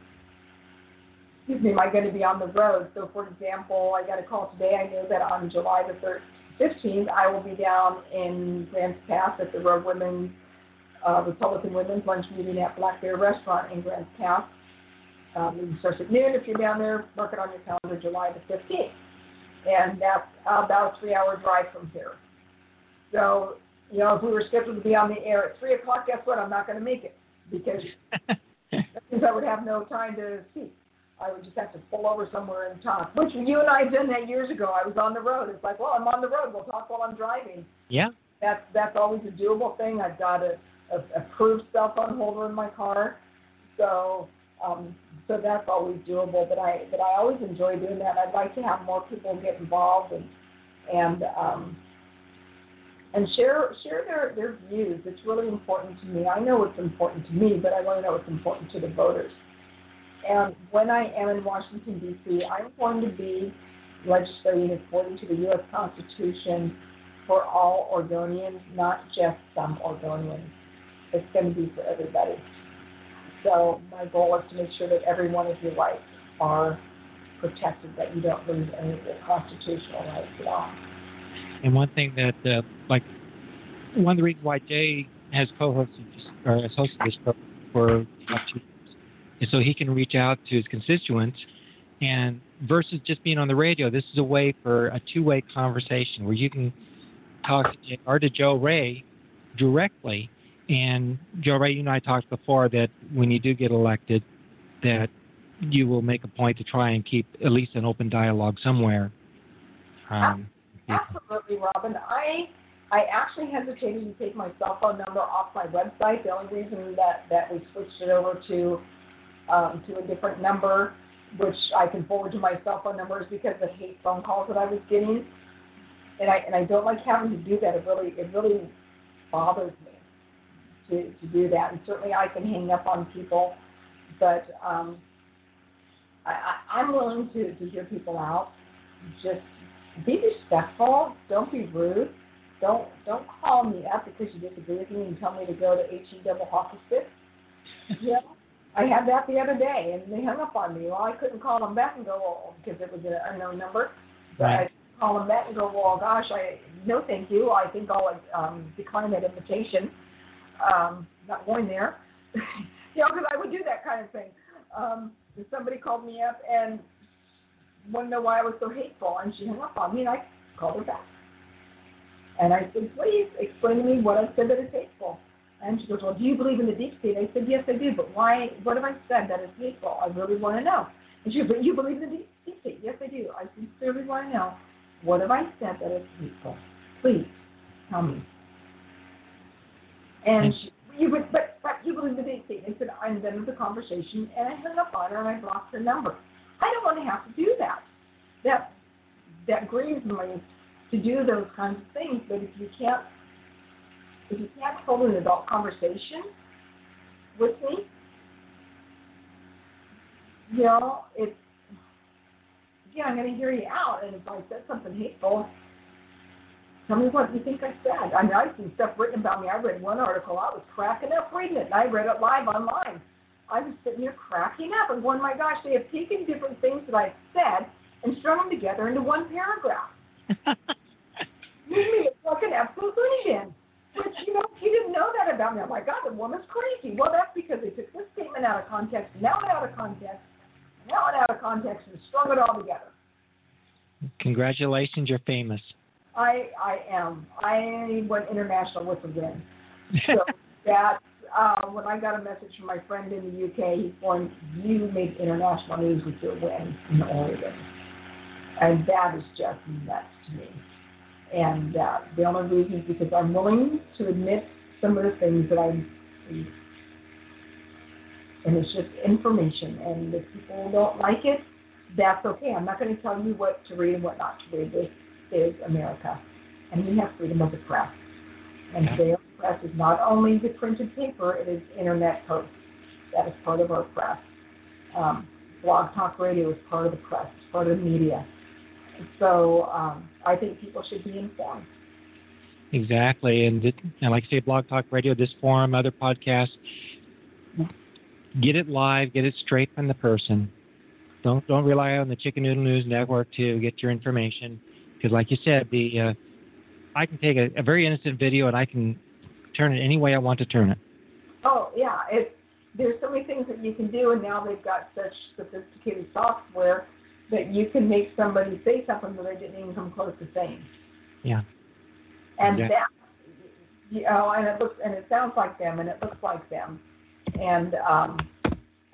Excuse me, am I going to be on the road? So, for example, I got a call today. I know that on July the 15th, I will be down in Grants Pass at the Road Women, uh, Republican Women's Lunch Meeting at Black Bear Restaurant in Grants Pass. Um, meeting starts at noon. If you're down there, mark it on your calendar, July the 15th. And that's about a three hour drive from here. So, you know, if we were scheduled to be on the air at 3 o'clock, guess what? I'm not going to make it because that means I would have no time to speak. I would just have to pull over somewhere and talk. Which you and I did that years ago. I was on the road. It's like, well, I'm on the road. We'll talk while I'm driving. Yeah. That's that's always a doable thing. I've got a, a approved cell phone holder in my car, so um, so that's always doable. But I but I always enjoy doing that. I'd like to have more people get involved and and um, and share share their their views. It's really important to me. I know it's important to me, but I want to know it's important to the voters. And when I am in Washington, D.C., I'm going to be legislating according to the U.S. Constitution for all Oregonians, not just some Oregonians. It's going to be for everybody. So my goal is to make sure that every one of your rights are protected, that you don't lose any of your constitutional rights at all. And one thing that, uh, like, one of the reasons why Jay has co-hosted or has hosted this program for about two so he can reach out to his constituents. And versus just being on the radio, this is a way for a two-way conversation where you can talk to Jay or to Jo Rae directly. And Jo Rae, you and I talked before that when you do get elected, that you will make a point to try and keep at least an open dialogue somewhere. Um, Absolutely, Robin. I I actually hesitated to take my cell phone number off my website. The only reason that that we switched it over to um, to a different number, which I can forward to my cell phone number, is because of the hate phone calls that I was getting, and I and I don't like having to do that. It really it really bothers me to to do that, and certainly I can hang up on people, but um, I, I, I'm willing to to hear people out. Just be respectful. Don't be rude. Don't don't call me up because you disagree with me and tell me to go to HE double hockey stick. Yeah. I had that the other day, and they hung up on me. Well, I couldn't call them back and go, well, because it was an unknown number. But right. I call them back and go, well, gosh, I no, thank you. I think I'll um, decline that invitation. Um, not going there. you know, because I would do that kind of thing. Um, somebody called me up and wanted to know why I was so hateful, and she hung up on me, and I called her back. And I said, please explain to me what I said that is hateful. And she goes, Well, do you believe in the deep state? I said, Yes, I do, but why? What have I said that is hateful? I really want to know. And she goes, But you believe in the deep state? Yes, I do. I sincerely want to know. What have I said that is hateful? Please tell me. And hmm. she, you would, but, but you believe in the deep state. I said, I'm done with the conversation, and I hung up on her and I blocked her number. I don't want to have to do that. That that grieves me to do those kinds of things. But if you can't if you can't hold an adult conversation with me, you know, it's yeah, I'm to hear you out. And if I said something hateful, tell me what you think I said. I mean, I've seen stuff written about me. I read one article. I was cracking up reading it, and I read it live online. I was sitting there cracking up and going, my gosh, they have taken different things that I've said and strung them together into one paragraph. Made me a fucking absolute bin. But you know, he didn't know that about me. I'm like, God, the woman's crazy. Well, that's because they took this statement out of context, now it out of context, now it out of context, and strung it all together. Congratulations, you're famous. I I am. I went international with the win. So that uh, when I got a message from my friend in the UK, he informed you made international news with your win in Oregon, and that is just nuts to me. And uh, the only reason is because I'm willing to admit some of the things that I see. And it's just information. And if people don't like it, that's okay. I'm not going to tell you what to read and what not to read. This is America. And we have freedom of the press. And freedom of the press is not only the printed paper, it is internet posts. That is part of our press. Um, blog Talk Radio is part of the press, it's part of the media. So um, I think people should be informed. Exactly, and, and like I say, Blog Talk Radio, this forum, other podcasts, get it live, get it straight from the person. Don't don't rely on the Chicken Noodle News Network to get your information, because like you said, the uh, I can take a, a very innocent video and I can turn it any way I want to turn it. Oh yeah, it's there's so many things that you can do, and now they've got such sophisticated software that you can make somebody say something that they didn't even come close to saying. Yeah. And Yeah. that, you know, and it looks and it sounds like them, and it looks like them, and um,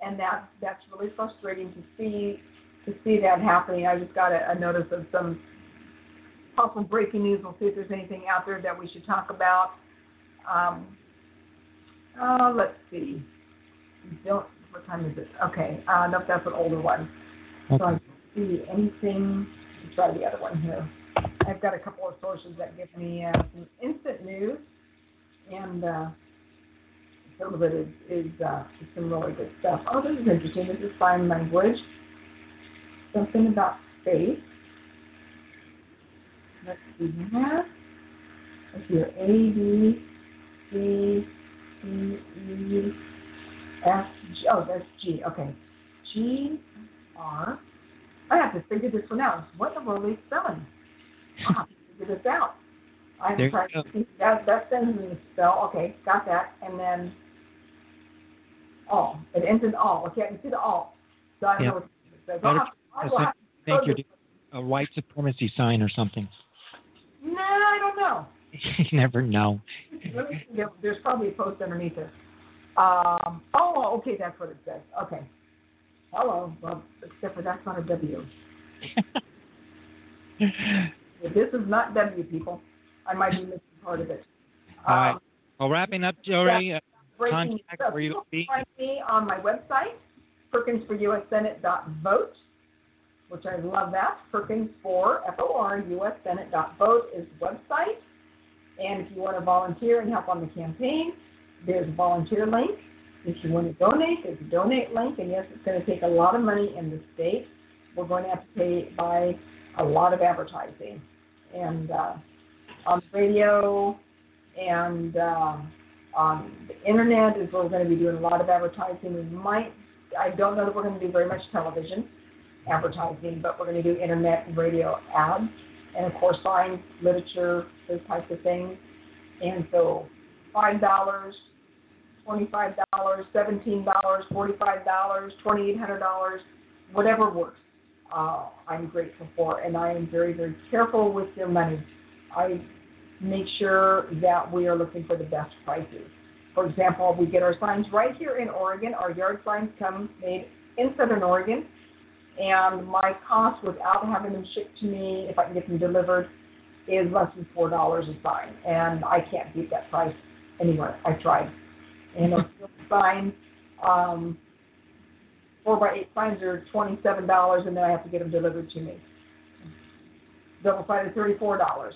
and that that's really frustrating to see to see that happening. I just got a, a notice of some possible breaking news. We'll see if there's anything out there that we should talk about. Um, uh, let's see. Don't. What time is it? Okay. Uh, nope, that's an older one. So I don't see anything. Let's try the other one here. I've got a couple of sources that give me uh, some instant news, and uh, some of it is, is uh, some really good stuff. Oh, this is interesting. This is sign language. Something about space. Let's see that. Let's see here. A, B, C, C, E, F, G. Oh, that's G. Okay. G, R. I have to figure this one out. What in the world are they spelling? I have to figure this out. I'm There trying to think that that me to spell. Okay, got that. And then all. It ends in all. Okay, I can see the all. So I know what it says. Better- I'll have, I will have to think you're a white supremacy sign or something. No, I don't know. you never know. Let me see. There- There's probably a post underneath this. Um, oh, okay, that's what it says. Okay. Hello. Well, except for that's not a W. This is not W, people. I might be missing part of it. All right. Um, Well, wrapping up, Jo Rae. Uh, Contact where you be. find me on my website, perkinsforussenate.vote, which I love that. Perkins for F-O-R, USSenate.vote is the website. And if you want to volunteer and help on the campaign, there's a volunteer link. If you want to donate, there's a donate link. And yes, it's going to take a lot of money in the state. We're going to have to pay by a lot of advertising. And uh, on radio and uh, on the internet is where we're going to be doing a lot of advertising. We might, I don't know that we're going to do very much television advertising, but we're going to do internet and radio ads, and of course signs, literature, those types of things. And so, five dollars, twenty-five dollars, seventeen dollars, forty-five dollars, twenty-eight hundred dollars, whatever works. Uh, I'm grateful for, and I am very, very careful with your money. I make sure that we are looking for the best prices. For example, we get our signs right here in Oregon. Our yard signs come made in Southern Oregon, and my cost without having them shipped to me, if I can get them delivered, is less than four dollars a sign, and I can't beat that price anywhere. I tried, and a sign, um, four by eight signs are twenty-seven dollars, and then I have to get them delivered to me. Double sided, thirty-four dollars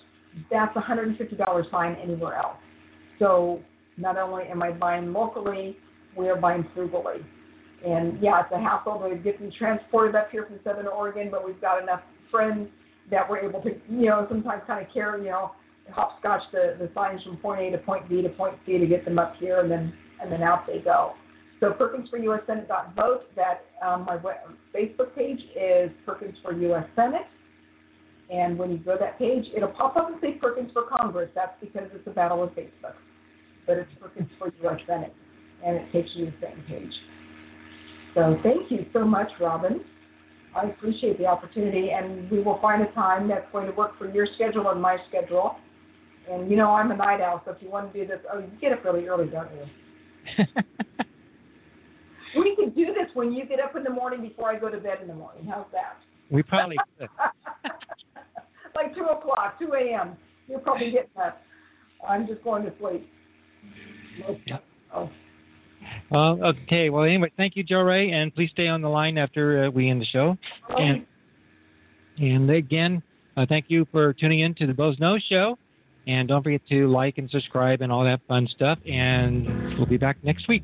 that's a hundred and fifty dollar sign anywhere else. So not only am I buying locally, we are buying frugally. And yeah, it's a hassle to get them transported up here from Southern Oregon, but we've got enough friends that we're able to, you know, sometimes kind of carry, you know, hopscotch the, the signs from point A to point B to point C to get them up here, and then and then out they go. So Perkins for U.S. Senate vote. That um, my Facebook page is Perkins for U.S. Senate. And when you go to that page, it'll pop up and say Perkins for Congress. That's because it's a battle with Facebook. But it's Perkins for U.S. Senate, and it takes you to the same page. So thank you so much, Robin. I appreciate the opportunity, and we will find a time that's going to work for your schedule and my schedule. And you know, I'm a night owl, so if you want to do this, oh, you get up really early, don't you? We could do this when you get up in the morning before I go to bed in the morning. How's that? we probably could. like 2 o'clock, 2 a.m. You're probably getting up. I'm just going to sleep. Oh, Well, okay. Well, anyway, thank you, Jo Rae, and please stay on the line after uh, we end the show. And and again, uh, thank you for tuning in to the Boze Noze Show. And don't forget to like and subscribe and all that fun stuff. And we'll be back next week.